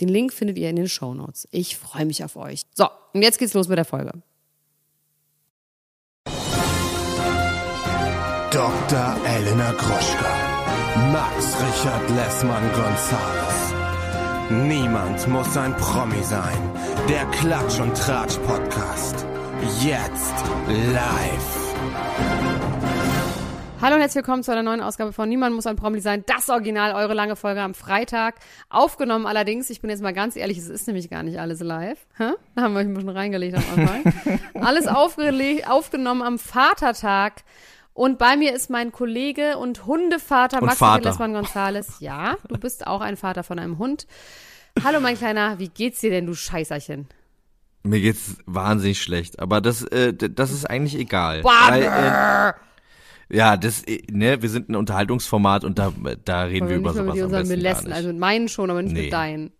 Den Link findet ihr in den Show Notes. Ich freue mich auf euch. So, und jetzt geht's los mit der Folge. Dr. Elena Groschka. Max Richard Lessmann Gonzales. Niemand muss ein Promi sein. Der Klatsch und Tratsch Podcast. Jetzt live. Hallo und herzlich willkommen zu einer neuen Ausgabe von Niemand muss ein Promi sein. Das Original, eure lange Folge am Freitag. Aufgenommen allerdings, ich bin jetzt mal ganz ehrlich, es ist nämlich gar nicht alles live. Hä? Da haben wir euch ein bisschen reingelegt am Anfang. alles aufgenommen am Vatertag. Und bei mir ist mein Kollege und Hundevater und Max Lessmann Gonzales. Ja, du bist auch ein Vater von einem Hund. Hallo mein Kleiner, wie geht's dir denn, du Scheißerchen? Mir geht's wahnsinnig schlecht, aber das, äh, das ist eigentlich egal. Weil, äh, ja, das, äh, ne, wir sind ein Unterhaltungsformat und da, da reden wir, wir über sowas mit am besten Malessen, gar nicht. Also mit meinen schon, aber nicht Nee. mit deinen.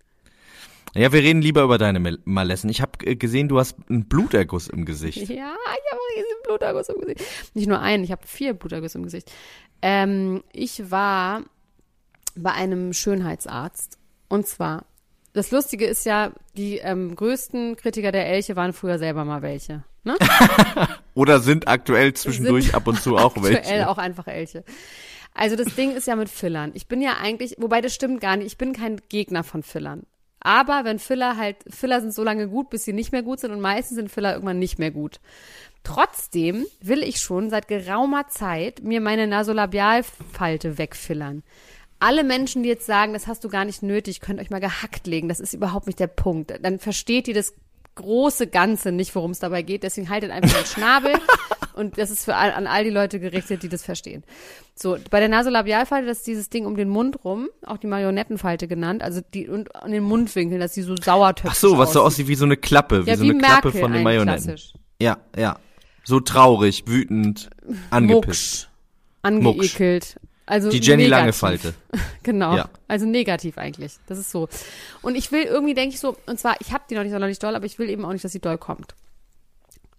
Ja, wir reden lieber über deine Mal- Malessen. Ich habe gesehen, du hast einen Bluterguss im Gesicht. Ja, ich habe einen riesen Bluterguss im Gesicht. Nicht nur einen, ich habe vier Blutergüsse im Gesicht. Ähm, ich war bei einem Schönheitsarzt. Und zwar, das Lustige ist ja, die ähm, größten Kritiker der Elche waren früher selber mal welche. Ne? Oder sind aktuell zwischendurch Sind ab und zu auch Aktuell welche. auch einfach Elche. Also das Ding ist ja mit Fillern. Ich bin ja eigentlich, wobei das stimmt gar nicht, ich bin kein Gegner von Fillern. Aber wenn Filler halt, Filler sind so lange gut, bis sie nicht mehr gut sind und meistens sind Filler irgendwann nicht mehr gut. Trotzdem will ich schon seit geraumer Zeit mir meine Nasolabialfalte wegfillern. Alle Menschen, die jetzt sagen, das hast du gar nicht nötig, könnt euch mal gehackt legen. Das ist überhaupt nicht der Punkt. Dann versteht ihr das große Ganze nicht, worum es dabei geht. Deswegen haltet einfach den Schnabel. Und das ist für all, an all die Leute gerichtet, die das verstehen. So, bei der Nasolabialfalte, das ist dieses Ding um den Mund rum, auch die Marionettenfalte genannt, also die und an den Mundwinkeln, dass die so sauertöpfig Ach so, was so aussieht. aussieht wie so eine Klappe, wie Ja, so wie eine Klappe Merkel von den Marionetten. klassisch. Ja, ja. So traurig, wütend, angepisst. Mucksch, angeekelt. Also Die Jenny negativ. Lange Falte. Genau. Ja. Also negativ eigentlich. Das ist so. Und ich will irgendwie, denke ich so, und zwar, ich habe die noch nicht sonderlich doll, aber ich will eben auch nicht, dass sie doll kommt.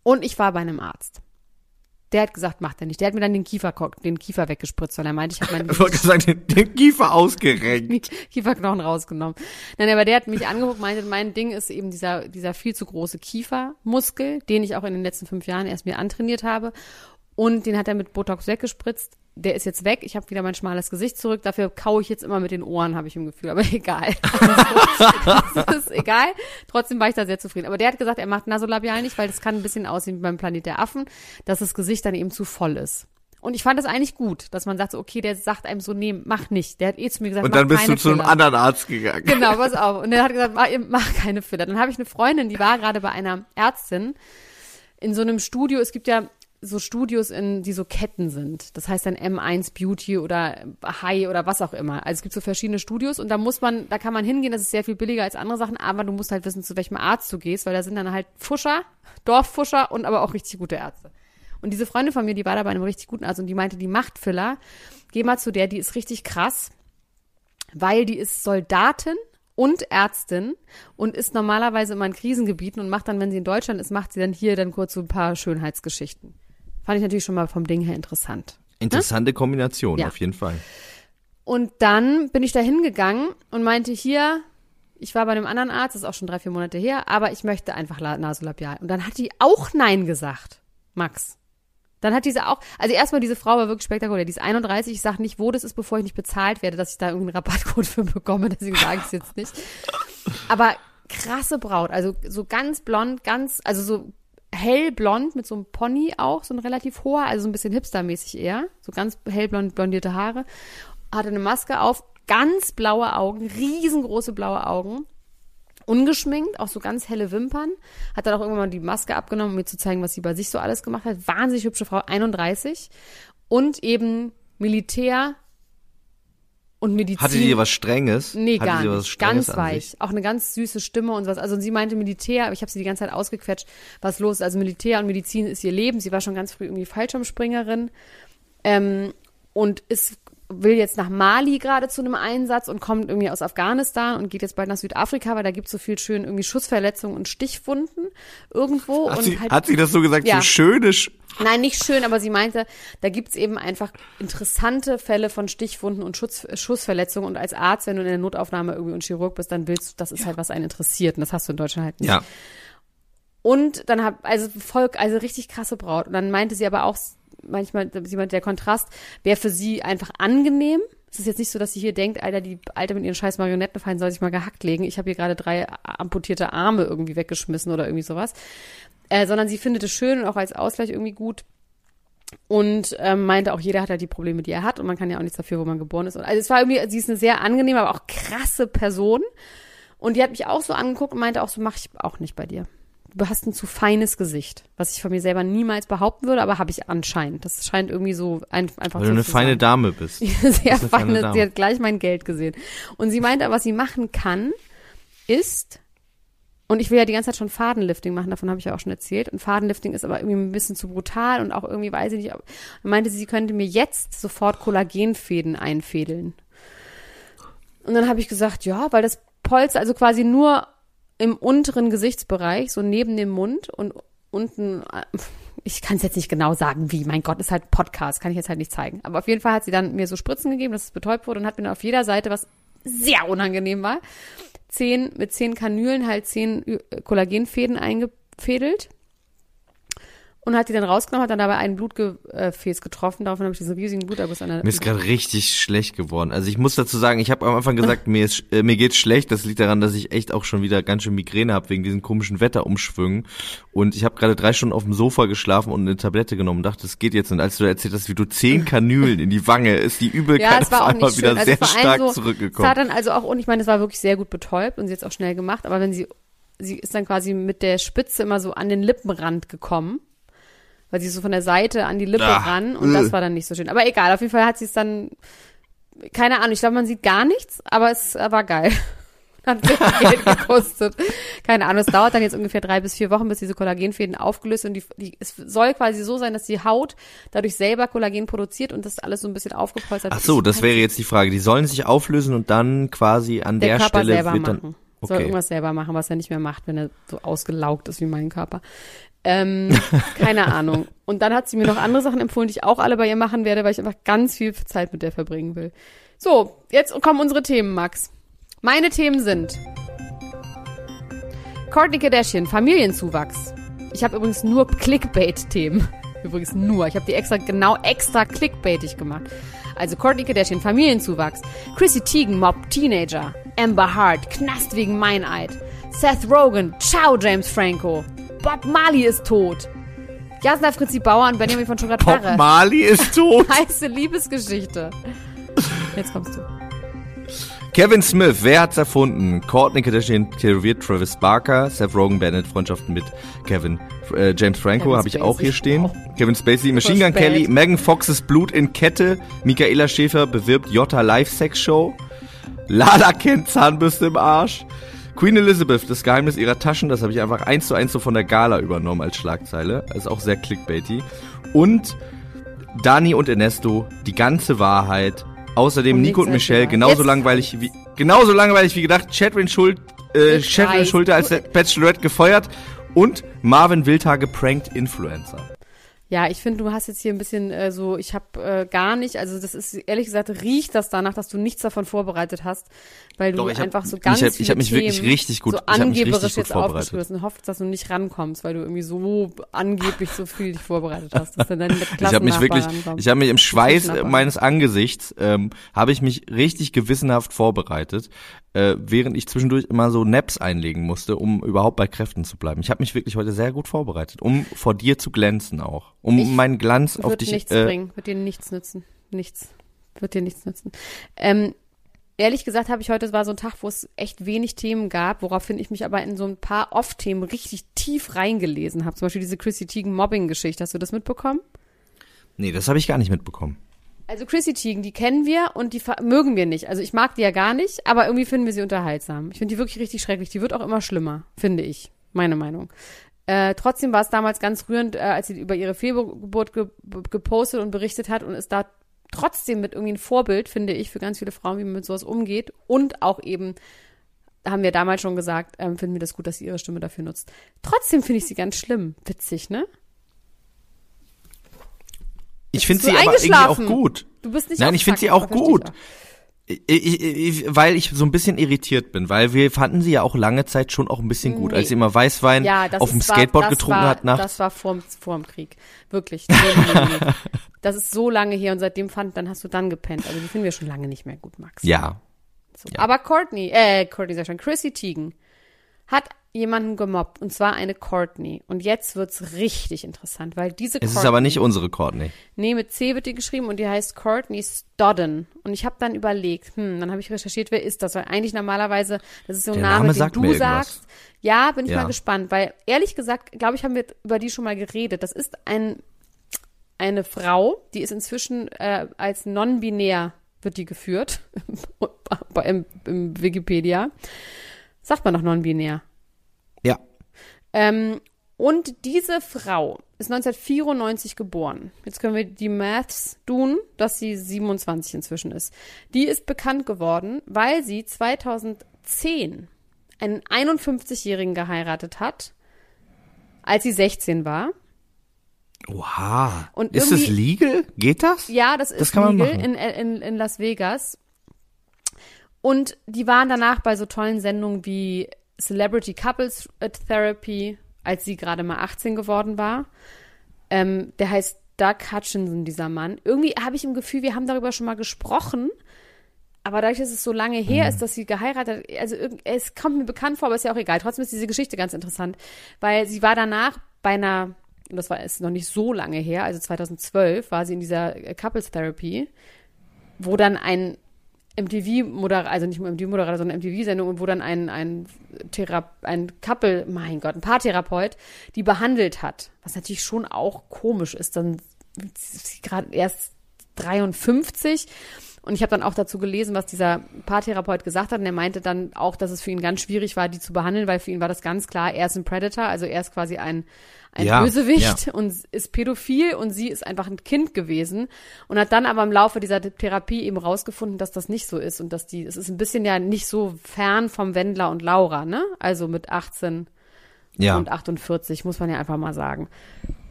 Und ich war bei einem Arzt. Der hat gesagt, macht er nicht. Der hat mir dann den Kiefer, den Kiefer weggespritzt, weil er meinte, ich habe meinen Ich wollte gerade sagen, den, den Kiefer ausgerenkt. Kieferknochen rausgenommen. Nein, aber der hat mich angeguckt, meinte, mein Ding ist eben dieser, dieser viel zu große Kiefermuskel, den ich auch in den letzten fünf Jahren erst mir antrainiert habe. Und den hat er mit Botox weggespritzt. Der ist jetzt weg. Ich habe wieder mein schmales Gesicht zurück. Dafür kaue ich jetzt immer mit den Ohren, habe ich im Gefühl. Aber egal. Also, das ist egal. Trotzdem war ich da sehr zufrieden. Aber der hat gesagt, er macht Nasolabial nicht, weil das kann ein bisschen aussehen wie beim Planet der Affen, dass das Gesicht dann eben zu voll ist. Und ich fand das eigentlich gut, dass man sagt, so, okay, der sagt einem so, nee, mach nicht. Der hat eh zu mir gesagt, Und dann mach bist keine du zu einem Filler. anderen Arzt gegangen. Genau, pass auf. Und er hat gesagt, mach, mach keine Filler. Dann habe ich eine Freundin, die war gerade bei einer Ärztin in so einem Studio. Es gibt ja so Studios, in, die so Ketten sind. Das heißt dann M1 Beauty oder High oder was auch immer. Also es gibt so verschiedene Studios und da muss man, da kann man hingehen, das ist sehr viel billiger als andere Sachen, aber du musst halt wissen, zu welchem Arzt du gehst, weil da sind dann halt Fuscher, Dorffuscher und aber auch richtig gute Ärzte. Und diese Freundin von mir, die war da bei einem richtig guten Arzt und die meinte, die macht Filler. Geh mal zu der, die ist richtig krass weil die ist Soldatin und Ärztin und ist normalerweise immer in Krisengebieten und macht dann, wenn sie in Deutschland ist, macht sie dann hier dann kurz so ein paar Schönheitsgeschichten. Fand ich natürlich schon mal vom Ding her interessant. Interessante Kombination, Ja. auf jeden Fall. Und dann bin ich da hingegangen und meinte hier, ich war bei einem anderen Arzt, das ist auch schon drei, vier Monate her, aber ich möchte einfach La- Nasolabial. Und dann hat die auch Nein gesagt, Max. Dann hat diese auch, also erstmal diese Frau war wirklich spektakulär, die ist 31, ich sage nicht, wo das ist, bevor ich nicht bezahlt werde, dass ich da irgendeinen Rabattcode für bekomme, deswegen sage ich es jetzt nicht. Aber krasse Braut, also so ganz blond, ganz, also so hellblond mit so einem Pony auch, so ein relativ hoher, also so ein bisschen hipstermäßig eher, so ganz hellblond blondierte Haare, hatte eine Maske auf, ganz blaue Augen, riesengroße blaue Augen. Ungeschminkt, auch so ganz helle Wimpern, hat dann auch irgendwann mal die Maske abgenommen, um mir zu zeigen, was sie bei sich so alles gemacht hat. Wahnsinnig hübsche Frau, 31 und eben Militär und Medizin. Hatte die was Strenges? Nee, Hatte gar nicht. Ganz an weich. Auch eine ganz süße Stimme und sowas. Also sie meinte Militär, aber ich habe sie die ganze Zeit ausgequetscht, was los ist. Also Militär und Medizin ist ihr Leben. Sie war schon ganz früh irgendwie Fallschirmspringerin ähm, und ist will jetzt nach Mali gerade zu einem Einsatz und kommt irgendwie aus Afghanistan und geht jetzt bald nach Südafrika, weil da gibt's so viel schön irgendwie Schussverletzungen und Stichwunden irgendwo. Hat und sie, halt hat sie das so gesagt? Ja. So schöne, Sch Nein, nicht schön, aber sie meinte, da gibt's eben einfach interessante Fälle von Stichwunden und Schutz, Schussverletzungen. Und als Arzt, wenn du in der Notaufnahme irgendwie und Chirurg bist, dann willst du, das ist halt, was einen interessiert. Und das hast du in Deutschland halt nicht. ja. Und dann hab, also Volk, also richtig krasse Braut. Und dann meinte sie aber auch manchmal, meinte, der Kontrast wäre für sie einfach angenehm. Es ist jetzt nicht so, dass sie hier denkt, Alter, die Alte mit ihren scheiß Marionettenfallen soll sich mal gehackt legen. Ich habe hier gerade drei amputierte Arme irgendwie weggeschmissen oder irgendwie sowas. Äh, sondern sie findet es schön und auch als Ausgleich irgendwie gut. Und ähm, meinte auch, jeder hat halt die Probleme, die er hat und man kann ja auch nichts dafür, wo man geboren ist. Und also es war irgendwie, sie ist eine sehr angenehme, aber auch krasse Person. Und die hat mich auch so angeguckt und meinte auch so, mach ich auch nicht bei dir. Du hast ein zu feines Gesicht, was ich von mir selber niemals behaupten würde, aber habe ich anscheinend. Das scheint irgendwie so ein, einfach Weil so du eine feine sein. Dame bist. sehr feine feine, Dame. sie hat gleich mein Geld gesehen. Und sie meinte, was sie machen kann, ist, und ich will ja die ganze Zeit schon Fadenlifting machen, davon habe ich ja auch schon erzählt. Und Fadenlifting ist aber irgendwie ein bisschen zu brutal und auch irgendwie weiß ich nicht. meinte, sie sie könnte mir jetzt sofort Kollagenfäden einfädeln. Und dann habe ich gesagt, ja, weil das Polster, also quasi nur im unteren Gesichtsbereich, so neben dem Mund und unten, äh, ich kann es jetzt nicht genau sagen, wie, mein Gott, ist halt Podcast, kann ich jetzt halt nicht zeigen. Aber auf jeden Fall hat sie dann mir so Spritzen gegeben, dass es betäubt wurde und hat mir dann auf jeder Seite, was sehr unangenehm war, zehn, mit zehn Kanülen halt zehn Kollagenfäden eingefädelt und hat die dann rausgenommen, hat dann dabei ein Blutgefäß getroffen. Daraufhin habe ich diesen riesigen Bluterguss an der Mir ist gerade richtig schlecht geworden. Also ich muss dazu sagen, ich habe am Anfang gesagt, mir ist äh, mir geht's schlecht. Das liegt daran, dass ich echt auch schon wieder ganz schön Migräne habe wegen diesen komischen Wetterumschwüngen. Und ich habe gerade drei Stunden auf dem Sofa geschlafen und eine Tablette genommen und dachte, es geht jetzt. Und als du erzählt hast, wie du zehn Kanülen in die Wange, ist die Übelkeit Ja, es war auf einmal wieder. Also sehr stark so, Es zurückgekommen. hat dann also auch, und ich meine, es war wirklich sehr gut betäubt und sie hat es auch schnell gemacht, aber wenn sie, sie ist dann quasi mit der Spitze immer so an den Lippenrand gekommen, weil sie so von der Seite an die Lippe Ah, ran und das äh. war dann nicht so schön. Aber egal, auf jeden Fall hat sie es dann, keine Ahnung, ich glaube, man sieht gar nichts, aber es war geil. Hat sehr viel Geld gekostet. Keine Ahnung, es dauert dann jetzt ungefähr drei bis vier Wochen, bis diese Kollagenfäden aufgelöst und die, die, es soll quasi so sein, dass die Haut dadurch selber Kollagen produziert und das alles so ein bisschen aufgepolstert Ach so, das Kann wäre jetzt die Frage. Die sollen sich auflösen und dann quasi an der der, Körper Stelle selber wird dann machen. Soll Okay. irgendwas selber machen, was er nicht mehr macht, wenn er so ausgelaugt ist wie mein Körper. Ähm, keine Ahnung. Und dann hat sie mir noch andere Sachen empfohlen, die ich auch alle bei ihr machen werde, weil ich einfach ganz viel Zeit mit der verbringen will. So, jetzt kommen unsere Themen, Max. Meine Themen sind Courtney Kardashian, Familienzuwachs. Ich habe übrigens nur Clickbait-Themen. Übrigens nur. Ich habe die extra, genau extra clickbaitig gemacht. Also Courtney Kardashian, Familienzuwachs. Chrissy Teigen, Mob Teenager. Amber Hart, Knast wegen Meineid. Seth Rogen, Ciao James Franco. Bob Marley ist tot. Jasna Fritzi Bauer und Benjamin von Bob Schubert-Perre. Marley ist tot. Heiße Liebesgeschichte. Jetzt kommst du. Kevin Smith, wer hat's erfunden? Courtney Kardashian tätowiert Travis Barker, Seth Rogen beendet Freundschaften mit Kevin äh, James Franco habe ich auch hier stehen. Oh. Kevin Spacey, Machine Gun spät. Kelly, Megan Foxes Blut in Kette, Michaela Schäfer bewirbt Jota Live Sex Show, Lala kennt Zahnbürste im Arsch, Queen Elizabeth, das Geheimnis ihrer Taschen, das habe ich einfach eins zu eins so von der Gala übernommen als Schlagzeile, ist auch sehr clickbaity und Dani und Ernesto, die ganze Wahrheit. Außerdem Und Nico und Michelle, genauso Jetzt- langweilig wie genauso langweilig wie gedacht. Chatwin Schuld, äh, weiß. Schulte als der Bachelorette gefeuert und Marvin Wildhage prankt Influencer. Ja, ich finde, du hast jetzt hier ein bisschen äh, so, ich habe äh, gar nicht, also das ist ehrlich gesagt riecht das danach, dass du nichts davon vorbereitet hast, weil du Doch, ich hab- einfach so ich ganz hab- ich viele hab mich wirklich Themen richtig gut- so ich angeberisch jetzt hast und hoffst, dass du nicht rankommst, weil du irgendwie so angeblich so viel dich vorbereitet hast, dass dann deine Ich habe mich wirklich, ich habe mich im Schweiß meines Angesichts, ähm, habe ich mich richtig gewissenhaft vorbereitet, äh, während ich zwischendurch immer so Naps einlegen musste, um überhaupt bei Kräften zu bleiben. Ich habe mich wirklich heute sehr gut vorbereitet, um vor dir zu glänzen auch, um Ich meinen Glanz auf dich. nichts Äh, bringen, wird dir nichts nützen, nichts, wird dir nichts nützen. Ähm, Ehrlich gesagt habe ich heute, es war so ein Tag, wo es echt wenig Themen gab, woraufhin ich mich aber in so ein paar Off-Themen richtig tief reingelesen habe. Zum Beispiel diese Chrissy Teigen Mobbing-Geschichte. Hast du das mitbekommen? Nee, das habe ich gar nicht mitbekommen. Also Chrissy Teigen, die kennen wir und die mögen wir nicht. Also ich mag die ja gar nicht, aber irgendwie finden wir sie unterhaltsam. Ich finde die wirklich richtig schrecklich. Die wird auch immer schlimmer, finde ich. Meine Meinung. Äh, trotzdem war es damals ganz rührend, äh, als sie über ihre Fehlgeburt ge gepostet und berichtet hat und ist da trotzdem mit irgendwie ein Vorbild, finde ich, für ganz viele Frauen, wie man mit sowas umgeht. Und auch eben, haben wir damals schon gesagt, ähm, finden wir das gut, dass sie ihre Stimme dafür nutzt. Trotzdem finde ich sie ganz schlimm. Witzig, ne? Ich finde sie aber irgendwie auch gut. Du bist nicht Nein, ich finde sie auch gut. Ich, ich, ich, weil ich so ein bisschen irritiert bin, weil wir fanden sie ja auch lange Zeit schon auch ein bisschen gut, Nee. als sie immer Weißwein Ja, auf dem war- Skateboard das getrunken war, hat nachts. Das war vorm, vorm Krieg. Wirklich. Das ist so lange her und seitdem fand, dann hast du dann gepennt. Also die finden wir schon lange nicht mehr gut, Max. ja, So. Aber Courtney, äh, Courtney sag schon, Chrissy Teigen hat jemanden gemobbt und zwar eine Courtney. Und jetzt wird's richtig interessant, weil diese es Courtney, ist aber nicht unsere Courtney. nee, mit C wird die geschrieben und die heißt Courtney Stodden. Und ich habe dann überlegt, hm, dann habe ich recherchiert, wer ist das? Weil eigentlich normalerweise, das ist so ein Der Name, Name den sagt du irgendwas. sagst. Ja, bin ich Ja. mal gespannt, weil ehrlich gesagt, glaube ich, haben wir über die schon mal geredet. Das ist ein eine Frau, die ist inzwischen äh, als non-binär wird die geführt im, im Wikipedia. Sagt man doch non-binär. Ja. Ähm, und diese Frau ist 1994 geboren. Jetzt können wir die Maths tun, dass sie 27 inzwischen ist. Die ist bekannt geworden, weil sie 2010 einen 51-Jährigen geheiratet hat, als sie 16 war. Oha. Und ist es irgendwie- legal? Geht das? Ja, das ist kann man legal in, in, in Las Vegas. Und die waren danach bei so tollen Sendungen wie Celebrity Couples Therapy, als sie gerade mal 18 geworden war. Ähm, der heißt Doug Hutchinson, dieser Mann. Irgendwie habe ich im Gefühl, wir haben darüber schon mal gesprochen. Aber dadurch, dass es so lange her ist, dass sie geheiratet hat, also es kommt mir bekannt vor, aber ist ja auch egal. Trotzdem ist diese Geschichte ganz interessant, weil sie war danach bei einer, und das war ist noch nicht so lange her, also 2012 war sie in dieser äh, Couples Therapy, wo dann ein MTV-Moderator, also nicht nur MTV-Moderator, sondern MTV-Sendung, wo dann ein, ein, Thera ein Couple, mein Gott, ein Paartherapeut, die behandelt hat. Was natürlich schon auch komisch ist, dann ist sie gerade erst 53 und ich habe dann auch dazu gelesen, was dieser Paartherapeut gesagt hat. Und er meinte dann auch, dass es für ihn ganz schwierig war, die zu behandeln, weil für ihn war das ganz klar, er ist ein Predator, also er ist quasi ein, ein Ja, Bösewicht und ist pädophil und sie ist einfach ein Kind gewesen und hat dann aber im Laufe dieser Therapie eben rausgefunden, dass das nicht so ist und dass die, es ist ein bisschen ja nicht so fern vom Wendler und Laura, ne? Also mit 18 Ja. und 48, muss man ja einfach mal sagen.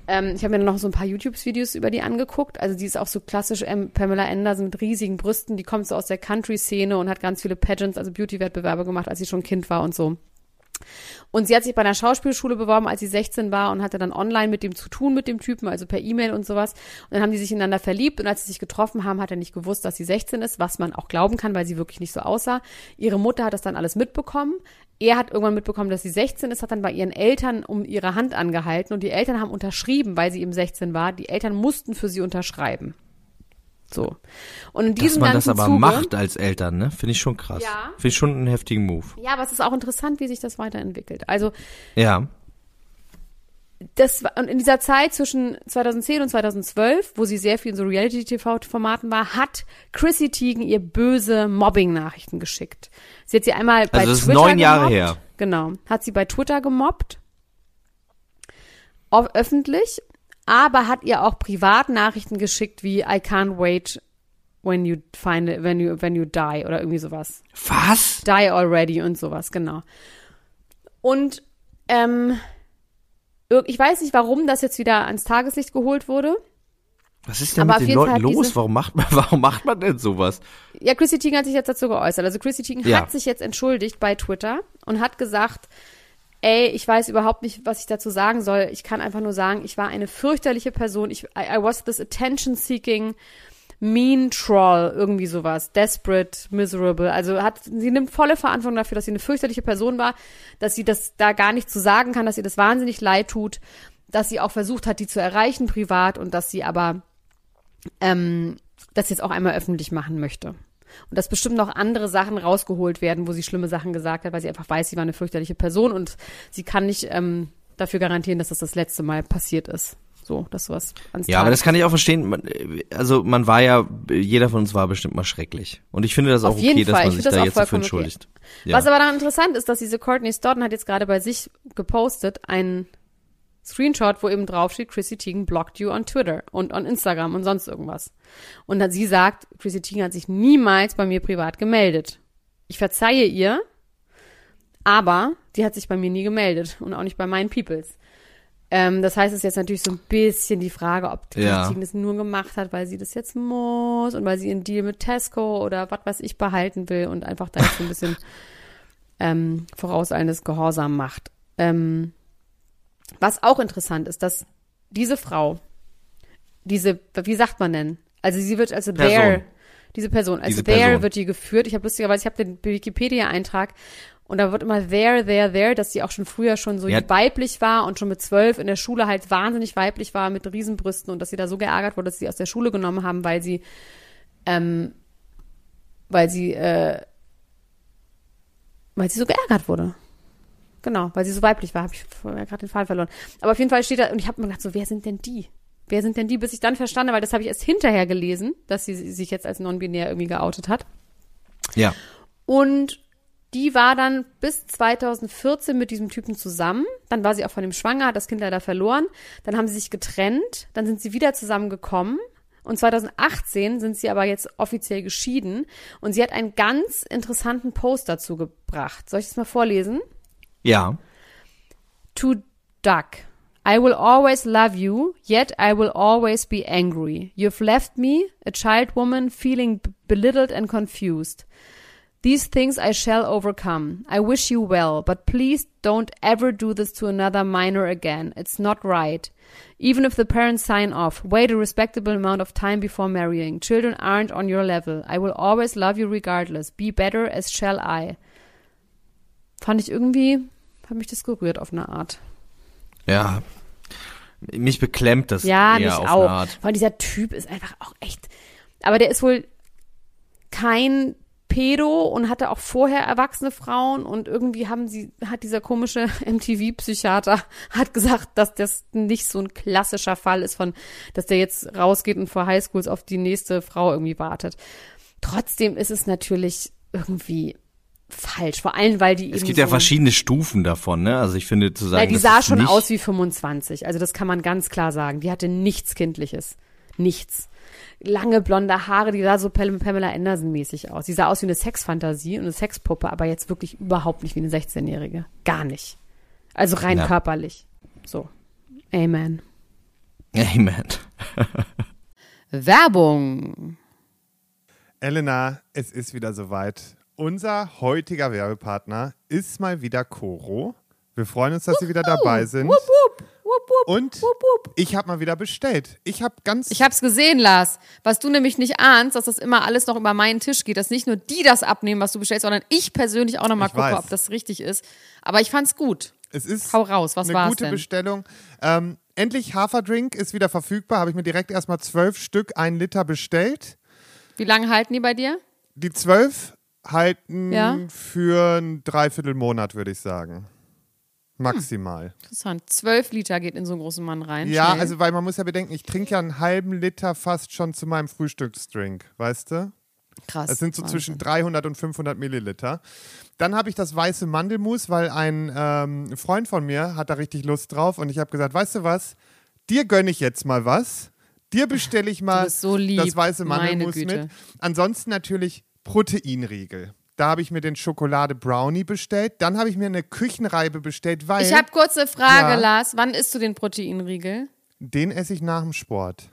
Ähm, ich habe mir noch so ein paar YouTube-Videos über die angeguckt. Also die ist auch so klassisch ähm, Pamela Anderson mit riesigen Brüsten. Die kommt so aus der Country-Szene und hat ganz viele Pageants, also Beauty-Wettbewerbe gemacht, als sie schon Kind war und so. Und sie hat sich bei einer Schauspielschule beworben, als sie 16 war und hatte dann online mit dem zu tun, mit dem Typen, also per E-Mail und sowas. Und dann haben die sich ineinander verliebt und als sie sich getroffen haben, hat er nicht gewusst, dass sie 16 ist, was man auch glauben kann, weil sie wirklich nicht so aussah. Ihre Mutter hat das dann alles mitbekommen. Er hat irgendwann mitbekommen, dass sie 16 ist, hat dann bei ihren Eltern um ihre Hand angehalten und die Eltern haben unterschrieben, weil sie eben 16 war. Die Eltern mussten für sie unterschreiben. So. Und in Dass diesem man das aber Zuge, macht als Eltern, ne? Finde ich schon krass. Ja. Finde ich schon einen heftigen Move. Ja, aber es ist auch interessant, wie sich das weiterentwickelt. Also Ja. das und in dieser Zeit zwischen 2010 und 2012, wo sie sehr viel in so Reality-TV-Formaten war, hat Chrissy Teigen ihr böse Mobbing-Nachrichten geschickt. Sie hat sie einmal bei Also das ist Twitter neun Jahre gemobbt. her. Genau. Hat sie bei Twitter gemobbt. Auf, öffentlich. Aber hat ihr auch Privatnachrichten geschickt wie I can't wait when you find it, when you, when you die oder irgendwie sowas. Was? Die Already und sowas, genau. Und ähm, ich weiß nicht, warum das jetzt wieder ans Tageslicht geholt wurde. Was ist denn Aber mit den Fall Leuten los? Warum macht man, warum macht man denn sowas? Ja, Chrissy Teigen hat sich jetzt dazu geäußert. Also Chrissy Teigen Ja. hat sich jetzt entschuldigt bei Twitter und hat gesagt, ey, ich weiß überhaupt nicht, was ich dazu sagen soll. Ich kann einfach nur sagen, ich war eine fürchterliche Person. Ich, I, I was this attention-seeking mean troll, irgendwie sowas. Desperate, miserable. Also hat, sie nimmt volle Verantwortung dafür, dass sie eine fürchterliche Person war, dass sie das da gar nicht zu sagen kann, dass ihr das wahnsinnig leid tut, dass sie auch versucht hat, die zu erreichen privat und dass sie aber ähm, das jetzt auch einmal öffentlich machen möchte. Und dass bestimmt noch andere Sachen rausgeholt werden, wo sie schlimme Sachen gesagt hat, weil sie einfach weiß, sie war eine fürchterliche Person und sie kann nicht ähm, dafür garantieren, dass das das letzte Mal passiert ist. So, dass sowas ans Ja, aber das kann ich auch verstehen. Man, äh, Also man war ja, jeder von uns war bestimmt mal schrecklich. Und ich finde das auch Auf jeden okay, dass Fall. man Ich sich da auch jetzt dafür vollkommen okay. entschuldigt. Ja. Was aber dann interessant ist, dass diese Courtney Stodden hat jetzt gerade bei sich gepostet einen Screenshot, wo eben draufsteht, Chrissy Teigen blocked you on Twitter und on Instagram und sonst irgendwas. Und dann sie sagt, Chrissy Teigen hat sich niemals bei mir privat gemeldet. Ich verzeihe ihr, aber die hat sich bei mir nie gemeldet und auch nicht bei meinen Peoples. Ähm, das heißt, es ist jetzt natürlich so ein bisschen die Frage, ob die Ja. Chrissy Teigen das nur gemacht hat, weil sie das jetzt muss und weil sie einen Deal mit Tesco oder was weiß ich behalten will und einfach da jetzt so ein bisschen ähm, vorauseilendes Gehorsam macht. Ähm, was auch interessant ist, dass diese Frau, diese, wie sagt man denn? Also sie wird als Person. there, diese Person, als Diese there Person. wird die geführt. Ich habe lustigerweise, ich habe den Wikipedia-Eintrag und da wird immer there, there, there, dass sie auch schon früher schon so Ja. weiblich war und schon mit zwölf in der Schule halt wahnsinnig weiblich war mit Riesenbrüsten und dass sie da so geärgert wurde, dass sie aus der Schule genommen haben, weil sie, ähm, weil sie, äh, weil sie so geärgert wurde. Genau, weil sie so weiblich war, habe ich vorher gerade den Fall verloren. Aber auf jeden Fall steht da, und ich habe mir gedacht, so, wer sind denn die? Wer sind denn die? Bis ich dann verstanden, weil das habe ich erst hinterher gelesen, dass sie sich jetzt als non-binär irgendwie geoutet hat. ja. Und die war dann bis 2014 mit diesem Typen zusammen. Dann war sie auch von ihm schwanger, hat das Kind leider verloren. Dann haben sie sich getrennt. Dann sind sie wieder zusammengekommen. Und 2018 sind sie aber jetzt offiziell geschieden. Und sie hat einen ganz interessanten Post dazu gebracht. Soll ich das mal vorlesen? Ja. To Duck. I will always love you, yet I will always be angry. You've left me, a child woman, feeling belittled and confused. These things I shall overcome. I wish you well, but please don't ever do this to another minor again. It's not right. Even if the parents sign off, wait a respectable amount of time before marrying. Children aren't on your level. I will always love you regardless. Be better, as shall I. Fand ich irgendwie, hat mich das gerührt auf eine Art. Ja. Mich beklemmt das Ja, eher mich auf auch. eine Art. Vor allem dieser Typ ist einfach auch echt. Aber der ist wohl kein Pedo und hatte auch vorher erwachsene Frauen und irgendwie haben sie, hat dieser komische MTV-Psychiater hat gesagt, dass das nicht so ein klassischer Fall ist von, dass der jetzt rausgeht und vor Highschools auf die nächste Frau irgendwie wartet. Trotzdem ist es natürlich irgendwie falsch, vor allem weil die Es eben gibt ja so verschiedene Stufen davon, ne? Also ich finde zu sagen, ja, die sah schon aus wie 25. Also das kann man ganz klar sagen. Die hatte nichts Kindliches. Nichts. Lange blonde Haare, die sah so Pam- Pamela Anderson mäßig aus. Die sah aus wie eine Sexfantasie und eine Sexpuppe, aber jetzt wirklich überhaupt nicht wie eine 16-Jährige. Gar nicht. Also rein Ja. körperlich. So. Amen. Amen. Werbung. Elena, es ist wieder soweit. Unser heutiger Werbepartner ist mal wieder Coro. Wir freuen uns, dass Sie wieder dabei sind. Wupp, wupp, wupp, wupp, Und wupp, wupp. ich habe mal wieder bestellt. Ich habe ganz Ich hab's gesehen, Lars. Was du nämlich nicht ahnst, dass das immer alles noch über meinen Tisch geht, dass nicht nur die das abnehmen, was du bestellst, sondern ich persönlich auch noch mal Ich gucke, weiß. ob das richtig ist. Aber ich fand's gut. es ist Hau raus, was eine gute denn? Bestellung. Ähm, endlich Haferdrink ist wieder verfügbar. Habe ich mir direkt erstmal zwölf Stück, ein Liter bestellt. Wie lange halten die bei dir? Die zwölf halten Ja. für ein Dreiviertelmonat, würde ich sagen. Maximal. Interessant. Zwölf Liter geht in so einen großen Mann rein. Ja, Schnell. also weil man muss ja bedenken, ich trinke ja einen halben Liter fast schon zu meinem Frühstücksdrink, weißt du? krass. Das sind so Wahnsinn. zwischen 300 und 500 Milliliter. Dann habe ich das weiße Mandelmus, weil ein ähm, Freund von mir hat da richtig Lust drauf und ich habe gesagt, weißt du was, dir gönne ich jetzt mal was. Dir bestelle ich mal so lieb, das weiße Mandelmus mit. Ansonsten natürlich Proteinriegel. Da habe ich mir den Schokolade Brownie bestellt. Dann habe ich mir eine Küchenreibe bestellt, weil Ich habe kurze Frage, Ja. Lars. Wann isst du den Proteinriegel? den esse ich nach dem Sport.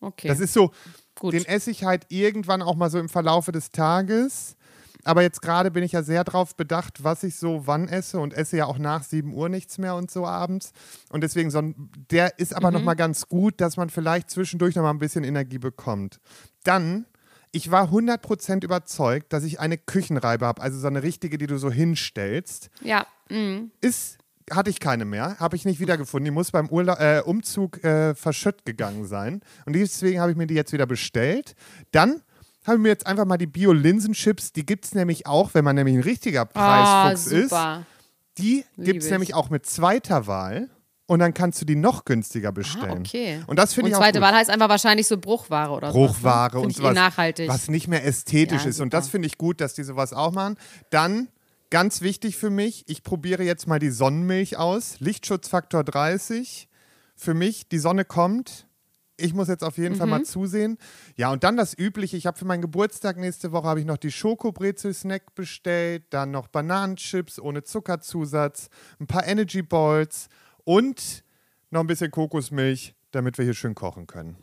Okay. Das ist so, Gut. den esse ich halt irgendwann auch mal so im Verlaufe des Tages. Aber jetzt gerade bin ich ja sehr drauf bedacht, was ich so wann esse und esse ja auch nach 7 Uhr nichts mehr und so abends. Und deswegen, so ein, der ist aber noch mal ganz gut, dass man vielleicht zwischendurch noch mal ein bisschen Energie bekommt. Dann, ich war 100% überzeugt, dass ich eine Küchenreibe habe, also so eine richtige, die du so hinstellst ja. mm. ist, hatte ich keine mehr, habe ich nicht wiedergefunden. Die muss beim Urla äh, Umzug äh, verschütt gegangen sein. Und deswegen habe ich mir die jetzt wieder bestellt. Dann habe ich mir jetzt einfach mal die Bio-Linsenchips, die gibt es nämlich auch, wenn man nämlich ein richtiger Preisfuchs Ah, ist. Die gibt es ich. nämlich auch mit zweiter Wahl. Und dann kannst du die noch günstiger bestellen. Ah, okay. Und das finde Und ich auch zweite gut. Wahl heißt einfach wahrscheinlich so Bruchware oder so. Bruchware Find und eh sowas, nachhaltig. was nicht mehr ästhetisch Ja, ist. Und super. das finde ich gut, dass die sowas auch machen. Dann, ganz wichtig für mich, ich probiere jetzt mal die Sonnenmilch aus. Lichtschutzfaktor 30. Für mich, die Sonne kommt. Ich muss jetzt auf jeden Fall Mhm. mal zusehen. Ja, und dann das Übliche. Ich habe für meinen Geburtstag nächste Woche habe ich noch die Schokobrezel-Snack bestellt, dann noch Bananenchips ohne Zuckerzusatz, ein paar Energy Balls und noch ein bisschen Kokosmilch, damit wir hier schön kochen können.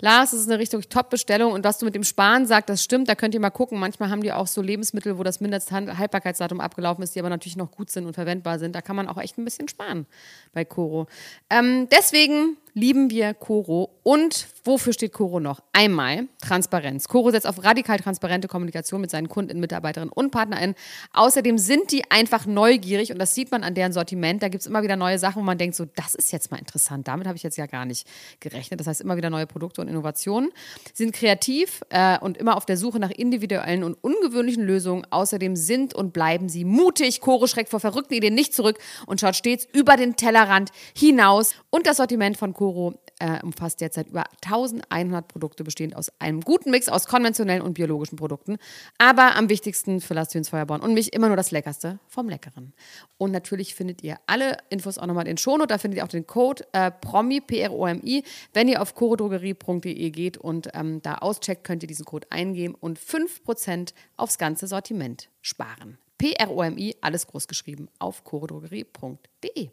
Lars, das ist eine richtig Top-Bestellung und was du mit dem Sparen sagst, das stimmt, da könnt ihr mal gucken. Manchmal haben die auch so Lebensmittel, wo das Mindesthaltbarkeitsdatum abgelaufen ist, die aber natürlich noch gut sind und verwendbar sind. Da kann man auch echt ein bisschen sparen bei Coro. Ähm, deswegen lieben wir Coro. Und wofür steht Coro noch? Einmal Transparenz. Coro setzt auf radikal transparente Kommunikation mit seinen Kunden, Mitarbeiterinnen und PartnerInnen. Außerdem sind die einfach neugierig und das sieht man an deren Sortiment. Da gibt es immer wieder neue Sachen, wo man denkt, so, das ist jetzt mal interessant. Damit habe ich jetzt ja gar nicht gerechnet. Das heißt, immer wieder neue Produkte und Innovationen. Sind kreativ äh, und immer auf der Suche nach individuellen und ungewöhnlichen Lösungen. Außerdem sind und bleiben sie mutig. Coro schreckt vor verrückten Ideen nicht zurück und schaut stets über den Tellerrand hinaus. Und das Sortiment von Coro äh, umfasst derzeit über 1100 Produkte, bestehend aus einem guten Mix aus konventionellen und biologischen Produkten. Aber am wichtigsten für Lars Töns Feuerborn und mich immer nur das Leckerste vom Leckeren. Und natürlich findet ihr alle Infos auch nochmal in den Shownote. Da findet ihr auch den Code äh, PROMI, P-R-O-M-I. Wenn ihr auf chorodrogerie.de geht und ähm, da auscheckt, könnt ihr diesen Code eingeben und 5% aufs ganze Sortiment sparen. P-R-O-M-I, alles groß geschrieben, auf chorodrogerie.de.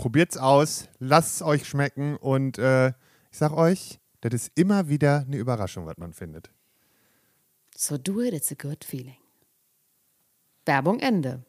Probiert's aus, lasst es euch schmecken und äh, ich sag euch, das ist immer wieder eine Überraschung, was man findet. So do it, it's a good feeling. Werbung Ende.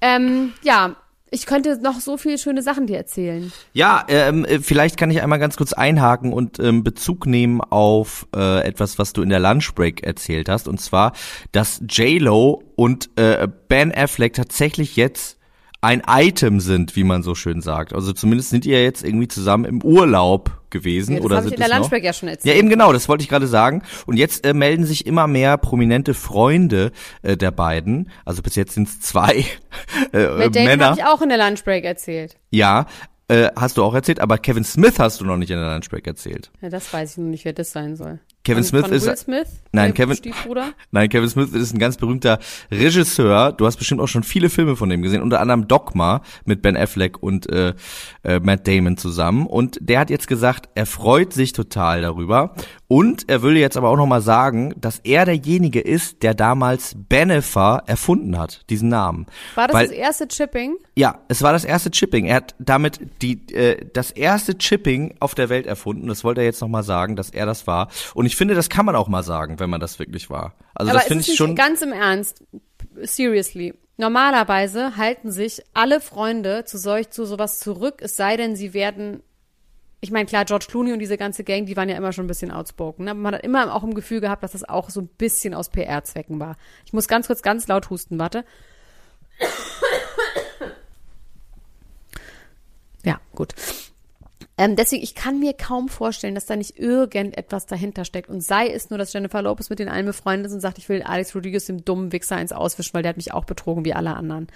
Ähm, ja, ich könnte noch so viele schöne Sachen dir erzählen. Ja, ähm, äh, vielleicht kann ich einmal ganz kurz einhaken und ähm, Bezug nehmen auf äh, etwas, was du in der Lunchbreak erzählt hast, und zwar, dass J-Lo und äh, Ben Affleck tatsächlich jetzt ein Item sind, wie man so schön sagt. Also zumindest sind die ja jetzt irgendwie zusammen im Urlaub gewesen Ja, das oder ich sind in der? Lunchbreak ja schon erzählt. Ja, eben genau, das wollte ich gerade sagen. Und jetzt äh, melden sich immer mehr prominente Freunde äh, der beiden. Also bis jetzt sind es zwei äh, Mit Damon Männer. habe ich auch in der Lunchbreak erzählt. Ja, äh, hast du auch erzählt, aber Kevin Smith hast du noch nicht in der Lunchbreak erzählt. Ja, das weiß ich noch nicht, wer das sein soll. Kevin Smith ist Smith? Nein, Kevin-? Nein, Kevin Smith ist ein ganz berühmter Regisseur. Du hast bestimmt auch schon viele Filme von dem gesehen, unter anderem Dogma mit Ben Affleck und äh, äh, Matt Damon zusammen. Und der hat jetzt gesagt, er freut sich total darüber. Und er will jetzt aber auch nochmal sagen, dass er derjenige ist, der damals Benefer erfunden hat, diesen Namen. War das Weil, das erste Chipping? Ja, es war das erste Chipping. Er hat damit die äh, das erste Chipping auf der Welt erfunden. Das wollte er jetzt nochmal sagen, dass er das war. Und ich finde, das kann man auch mal sagen, wenn man das wirklich war. Also Aber das finde ich schon. ganz im Ernst. Seriously. Normalerweise halten sich alle Freunde zu solch zu sowas zurück, es sei denn, sie werden ich meine, klar, George Clooney und diese ganze Gang, die waren ja immer schon ein bisschen outspoken. Ne? Aber man hat immer auch im Gefühl gehabt, dass das auch so ein bisschen aus PR-Zwecken war. Ich muss ganz kurz ganz laut husten, warte. Ja, gut. Ähm, deswegen, ich kann mir kaum vorstellen, dass da nicht irgendetwas dahinter steckt. Und sei es nur, dass Jennifer Lopez mit den einen befreundet ist und sagt, ich will Alex Rodriguez dem dummen Wichser eins auswischen, weil der hat mich auch betrogen wie alle anderen.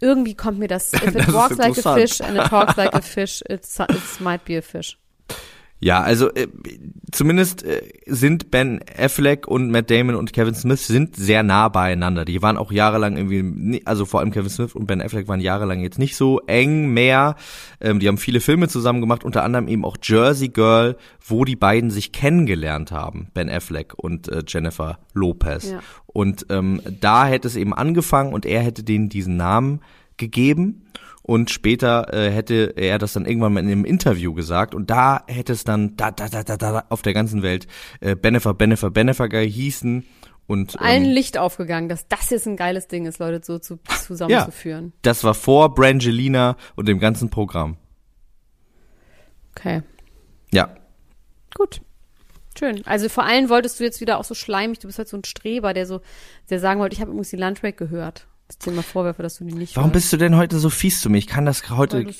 Irgendwie kommt mir das, if it walks like a fish and it talks like a fish, it's, it might be a fish. Ja, also äh, zumindest äh, sind Ben Affleck und Matt Damon und Kevin Smith sind sehr nah beieinander. Die waren auch jahrelang irgendwie, also vor allem Kevin Smith und Ben Affleck waren jahrelang jetzt nicht so eng mehr. Ähm, die haben viele Filme zusammen gemacht, unter anderem eben auch Jersey Girl, wo die beiden sich kennengelernt haben, Ben Affleck und äh, Jennifer Lopez. Ja. Und ähm, da hätte es eben angefangen und er hätte denen diesen Namen gegeben. Und später äh, hätte er das dann irgendwann mal in einem Interview gesagt und da hätte es dann da da da da, da auf der ganzen Welt äh, Benefer Benefer Benefer hießen und Allen ähm, Licht aufgegangen, dass das jetzt ein geiles Ding ist, Leute so zu, zusammenzuführen. das war vor Brangelina und dem ganzen Programm. Okay, Ja, gut. Schön. Also vor allem wolltest du jetzt wieder auch so schleimig, du bist halt so ein Streber, der so, der sagen wollte, ich habe übrigens die Lunchbreak gehört. Das dir mal vorwerfe, dass du die nicht warum hörst. bist du denn heute so fies zu mir? Ich kann das heute du's-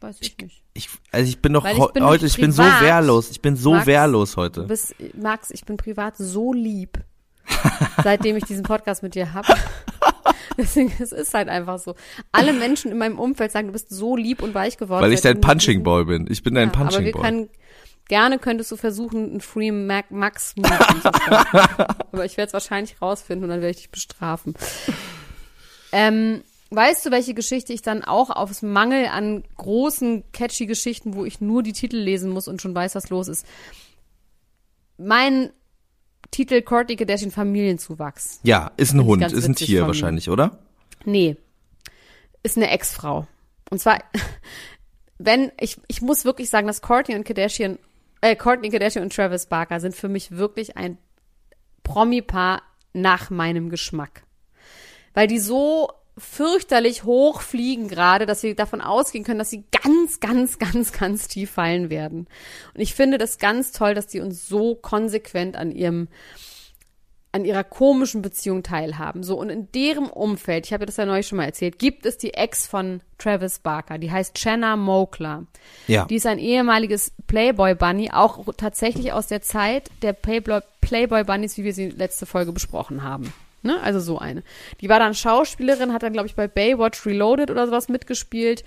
Weiß ich nicht. Ich, also ich bin doch ich bin heute, ich bin so wehrlos. Ich bin so Max, wehrlos Du heute. bist, Max, ich bin privat so lieb, seitdem ich diesen Podcast mit dir habe. Deswegen, es ist halt einfach so. Alle Menschen in meinem Umfeld sagen, du bist so lieb und weich geworden. Weil ich dein Punching Ball bin. Ich bin dein Ja, aber Punching wir Ball. können, gerne könntest du versuchen, einen Free Mac Max Move anzufangen. aber ich werde es wahrscheinlich rausfinden und dann werde ich dich bestrafen. Ähm, weißt du, welche Geschichte ich dann auch aus Mangel an großen, catchy Geschichten, wo ich nur die Titel lesen muss und schon weiß, was los ist? Mein Titel Courtney Kardashian Familienzuwachs. Ja, ist ein Hund, ist ein Tier wahrscheinlich, oder? Nee. Ist eine Ex-Frau. Und zwar, wenn, ich, ich muss wirklich sagen, dass Courtney und Kardashian, äh, Courtney Kardashian und Travis Barker sind für mich wirklich ein Promi-Paar nach meinem Geschmack. Weil die so fürchterlich hoch fliegen gerade, dass wir davon ausgehen können, dass sie ganz, ganz, ganz, ganz tief fallen werden. Und ich finde das ganz toll, dass die uns so konsequent an ihrem an ihrer komischen Beziehung teilhaben. So, und in deren Umfeld, ich habe das ja neulich schon mal erzählt, gibt es die Ex von Travis Barker, die heißt Jenna Mokler. Ja. Die ist ein ehemaliges Playboy Bunny, auch tatsächlich aus der Zeit der Playboy, Playboy Bunnies, wie wir sie letzte Folge besprochen haben. Ne? Also so eine. Die war dann Schauspielerin, hat dann, glaube ich, bei Baywatch Reloaded oder sowas mitgespielt.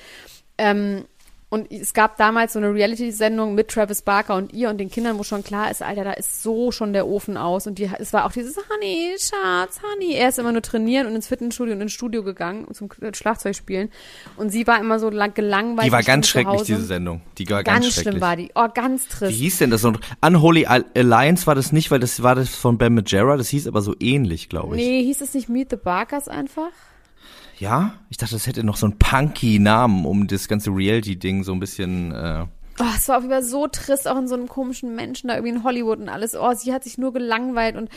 Ähm, und es gab damals so eine Reality-Sendung mit Travis Barker und ihr und den Kindern, wo schon klar ist, Alter, da ist so schon der Ofen aus. Und die, es war auch dieses Honey, Schatz, Honey. Er ist immer nur trainieren und ins Fitnessstudio und ins Studio gegangen zum Schlagzeug spielen. Und sie war immer so lang, gelangweilt. Die war und ganz schrecklich, diese Sendung. Die war ganz, Ganz schrecklich. schlimm war die. Oh, ganz Wie trist. hieß denn das? noch? Unholy Al- Alliance war das nicht, weil das war das von Ben Majera. Das hieß aber so ähnlich, glaube ich. Nee, hieß es nicht Meet the Barkers einfach? Ja? Ich dachte, das hätte noch so einen punky Namen, um das ganze Reality-Ding so ein bisschen. Äh, Oh, es war auf jeden Fall so trist, auch in so einem komischen Menschen da irgendwie in Hollywood und alles. Oh, sie hat sich nur gelangweilt und,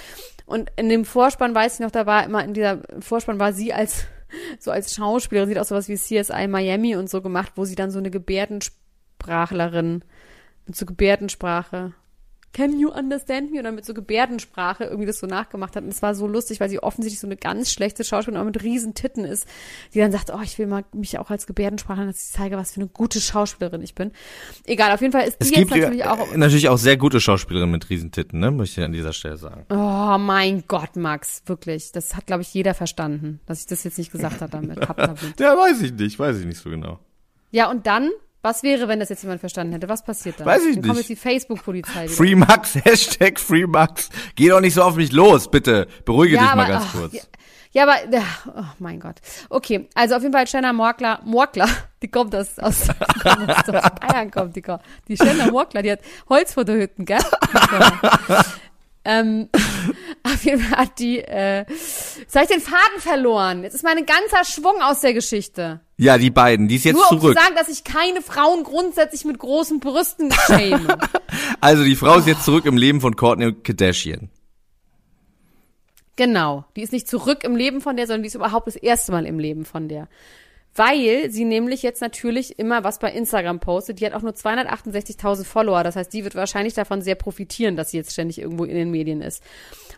und in dem Vorspann weiß ich noch, da war immer in dieser Vorspann war sie als, so als Schauspielerin, sieht auch sowas wie CSI Miami und so gemacht, wo sie dann so eine Gebärdensprachlerin mit so Gebärdensprache Can you understand me? Und dann mit so Gebärdensprache irgendwie das so nachgemacht hat. Und es war so lustig, weil sie offensichtlich so eine ganz schlechte Schauspielerin auch mit riesen Titten ist, die dann sagt, oh, ich will mal mich auch als Gebärdensprachlerin, dass ich zeige, was für eine gute Schauspielerin ich bin. Egal, auf jeden Fall ist die es jetzt gibt natürlich auch. äh, natürlich auch sehr gute Schauspielerinnen mit Riesentitten, ne? Möchte ich an dieser Stelle sagen. Oh mein Gott, Max, wirklich. Das hat, glaube ich, jeder verstanden, dass ich das jetzt nicht gesagt habe damit. Hab damit. Ja, weiß ich nicht, weiß ich nicht so genau. Ja, und dann, was wäre, wenn das jetzt jemand verstanden hätte? Was passiert dann? Weiß ich dann kommt nicht. jetzt die Facebook-Polizei wieder. Free Max, Hashtag Free Max. Geh doch nicht so auf mich los, bitte. Beruhige dich mal ganz ach, kurz. Ja, ja, aber, ja, oh mein Gott. Okay, also auf jeden Fall Shanna Morkler, Morkler, die kommt aus, aus, die kommt aus, aus Bayern kommt die, kommt. die Shanna Morkler, die hat Holzfutterhütten, gell? ähm, auf jeden Fall hat die, äh, jetzt habe ich den Faden verloren. Jetzt ist mein ganzer Schwung aus der Geschichte. Ja, die beiden, die ist jetzt Nur um zurück. zu sagen, dass ich keine Frauen grundsätzlich mit großen Brüsten schäme. Also die Frau ist jetzt zurück im Leben von Courtney Kardashian. Genau. Die ist nicht zurück im Leben von der, sondern die ist überhaupt das erste Mal im Leben von der. Weil sie nämlich jetzt natürlich immer was bei Instagram postet. Die hat auch nur 268.000 Follower. Das heißt, die wird wahrscheinlich davon sehr profitieren, dass sie jetzt ständig irgendwo in den Medien ist.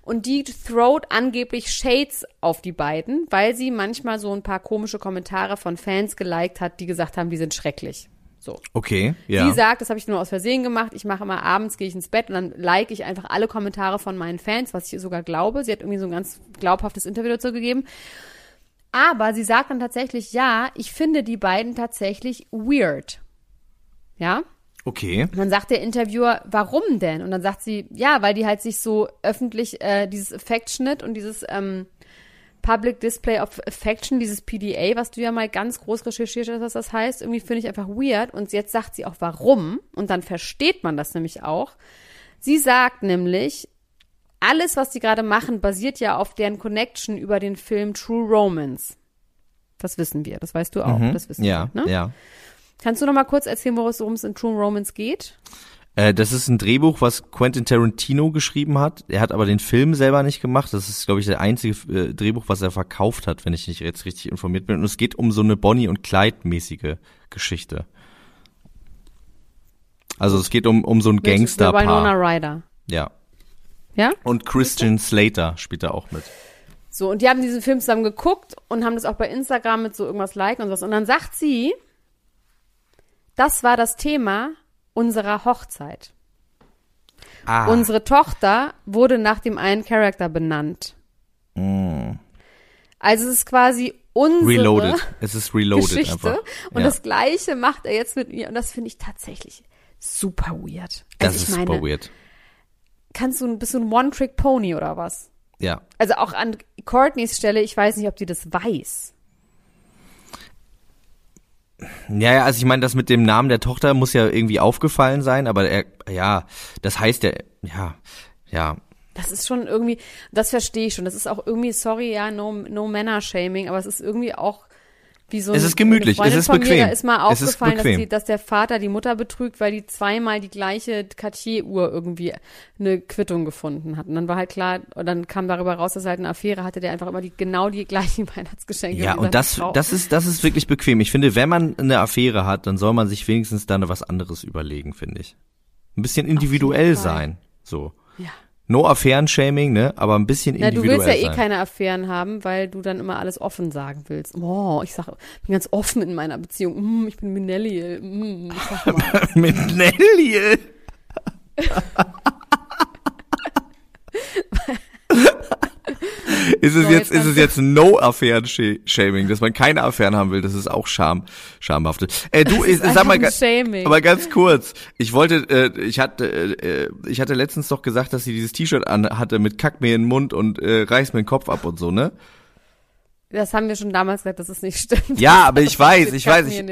Und die throwt angeblich Shades auf die beiden, weil sie manchmal so ein paar komische Kommentare von Fans geliked hat, die gesagt haben, die sind schrecklich. So. Okay, ja. Sie sagt, das habe ich nur aus Versehen gemacht. Ich mache immer abends, gehe ich ins Bett und dann like ich einfach alle Kommentare von meinen Fans, was ich sogar glaube. Sie hat irgendwie so ein ganz glaubhaftes Interview dazu gegeben. Aber sie sagt dann tatsächlich, ja, ich finde die beiden tatsächlich weird. Ja? okay. Und dann sagt der Interviewer, warum denn? Und dann sagt sie, ja, weil die halt sich so öffentlich äh, dieses Affectionate und dieses ähm, Public Display of Affection, dieses PDA, was du ja mal ganz groß recherchiert hast, was das heißt, irgendwie finde ich einfach weird. Und jetzt sagt sie auch, warum. Und dann versteht man das nämlich auch. Sie sagt nämlich, alles, was die gerade machen, basiert ja auf deren Connection über den Film True Romance. Das wissen wir, das weißt du auch. Das wissen Mhm. Ja, wir. Ne? ja. Kannst du noch mal kurz erzählen, worum es in True Romance geht? Äh, das ist ein Drehbuch, was Quentin Tarantino geschrieben hat. Er hat aber den Film selber nicht gemacht. Das ist, glaube ich, der einzige äh, Drehbuch, was er verkauft hat, wenn ich nicht jetzt richtig informiert bin. Und es geht um so eine Bonnie und Clyde mäßige Geschichte. Also es geht um um so ein Mit Winona Gangsterpaar. Ryder. Ja. Ja? Und Christian Slater spielt da auch mit. So, und die haben diesen Film zusammen geguckt und haben das auch bei Instagram mit so irgendwas liken und sowas. Und dann sagt sie, das war das Thema unserer Hochzeit. Ah, Unsere Tochter wurde nach dem einen Charakter benannt. Also es ist quasi unsere reloaded. Es ist reloaded Geschichte. einfach. Und ja. das Gleiche macht er jetzt mit mir. Und das finde ich tatsächlich super weird. das Also ist ich meine, super weird. Kannst du ein bisschen One-Trick-Pony oder was? Ja. Also auch an Courtneys Stelle, ich weiß nicht, ob die das weiß. Ja, ja, also ich meine, das mit dem Namen der Tochter muss ja irgendwie aufgefallen sein, aber er, ja, das heißt ja, ja, ja, Das ist schon irgendwie, das verstehe ich schon. Das ist auch irgendwie, sorry, ja, no, no Männer-Shaming, aber es ist irgendwie auch wie so ein, Es ist gemütlich, es ist bequem. Mir, da ist mal aufgefallen, dass, die, dass der Vater die Mutter betrügt, weil die zweimal die gleiche Cartier-Uhr irgendwie eine Quittung gefunden hat. Und dann war halt klar, und dann kam darüber raus, dass er halt eine Affäre hatte, der einfach immer die, genau die gleichen Weihnachtsgeschenke Ja, und das, Frau. das ist, das ist wirklich bequem. Ich finde, wenn man eine Affäre hat, dann soll man sich wenigstens dann was anderes überlegen, finde ich. Ein bisschen individuell sein, so. Ja. No Affären-Shaming, ne, aber ein bisschen Na, du individuell willst ja eh sein. keine Affären haben, weil du dann immer alles offen sagen willst. Oh, ich sag, bin ganz offen in meiner Beziehung. Mm, ich bin Minelli. Mm, ich sag mal. Mit Nelly. ist es So, jetzt, ist es jetzt no Affären-Shaming, dass man keine Affären haben will, das ist auch Scham, schamhaftet. Äh, du, ist sag mal, Shaming. aber ganz kurz, ich wollte, äh, ich hatte, äh, ich hatte letztens doch gesagt, dass sie dieses T-Shirt an hatte mit Kack mir in den Mund und äh, reiß mir den Kopf ab und so, ne? Das haben wir schon damals gesagt, dass es nicht stimmt. Ja, aber ich weiß, ich weiß, ich,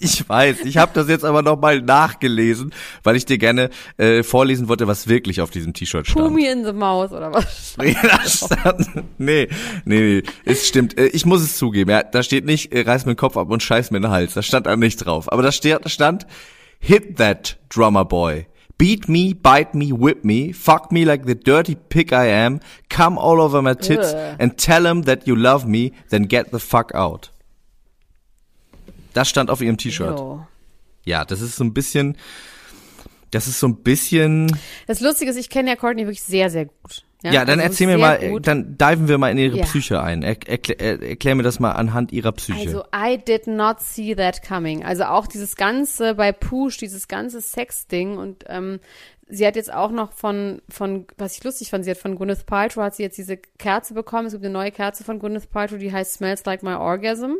ich weiß. Ich habe das jetzt aber noch mal nachgelesen, weil ich dir gerne äh, vorlesen wollte, was wirklich auf diesem T-Shirt stand. Pumi in the Maus oder was? Nee, stand, nee, nee, nee, es stimmt. Äh, Ich muss es zugeben, ja, da steht nicht, äh, reiß mir den Kopf ab und scheiß mir in den Hals. Da stand da nicht drauf. Aber da steht, da stand, hit that, drummer boy. Beat me, bite me, whip me, fuck me like the dirty pig I am, come all over my tits Ugh. and tell him that you love me, then get the fuck out. Das stand auf ihrem T-Shirt. Ja, das ist so ein bisschen, das ist so ein bisschen, Das Lustige ist, ich kenne ja Courtney wirklich sehr, sehr gut. Ja, dann also erzähl mir mal, gut. dann diven wir mal in ihre Ja. Psyche ein. Er, erklär, er, erklär mir das mal anhand ihrer Psyche. Also, I did not see that coming. Also auch dieses ganze bei Push, dieses ganze Sex-Ding und ähm, sie hat jetzt auch noch von, von, was ich lustig fand, sie hat von Gwyneth Paltrow, hat sie jetzt diese Kerze bekommen. Es gibt eine neue Kerze von Gwyneth Paltrow, die heißt Smells Like My Orgasm.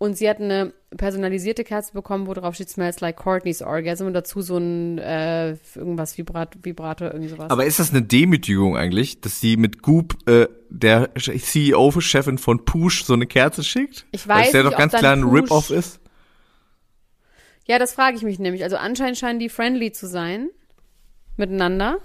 Und sie hat eine personalisierte Kerze bekommen, wo drauf steht Smells Like Courtney's Orgasm und dazu so ein äh, irgendwas Vibrat Vibrator, irgendwie sowas. Aber ist das eine Demütigung eigentlich, dass sie mit Goop, äh, der CEO-Chefin von Push, so eine Kerze schickt? Ich Weil weiß es ja doch ganz klar ein Rip-Off ist. Ja, das frage ich mich nämlich. Also anscheinend scheinen die friendly zu sein miteinander.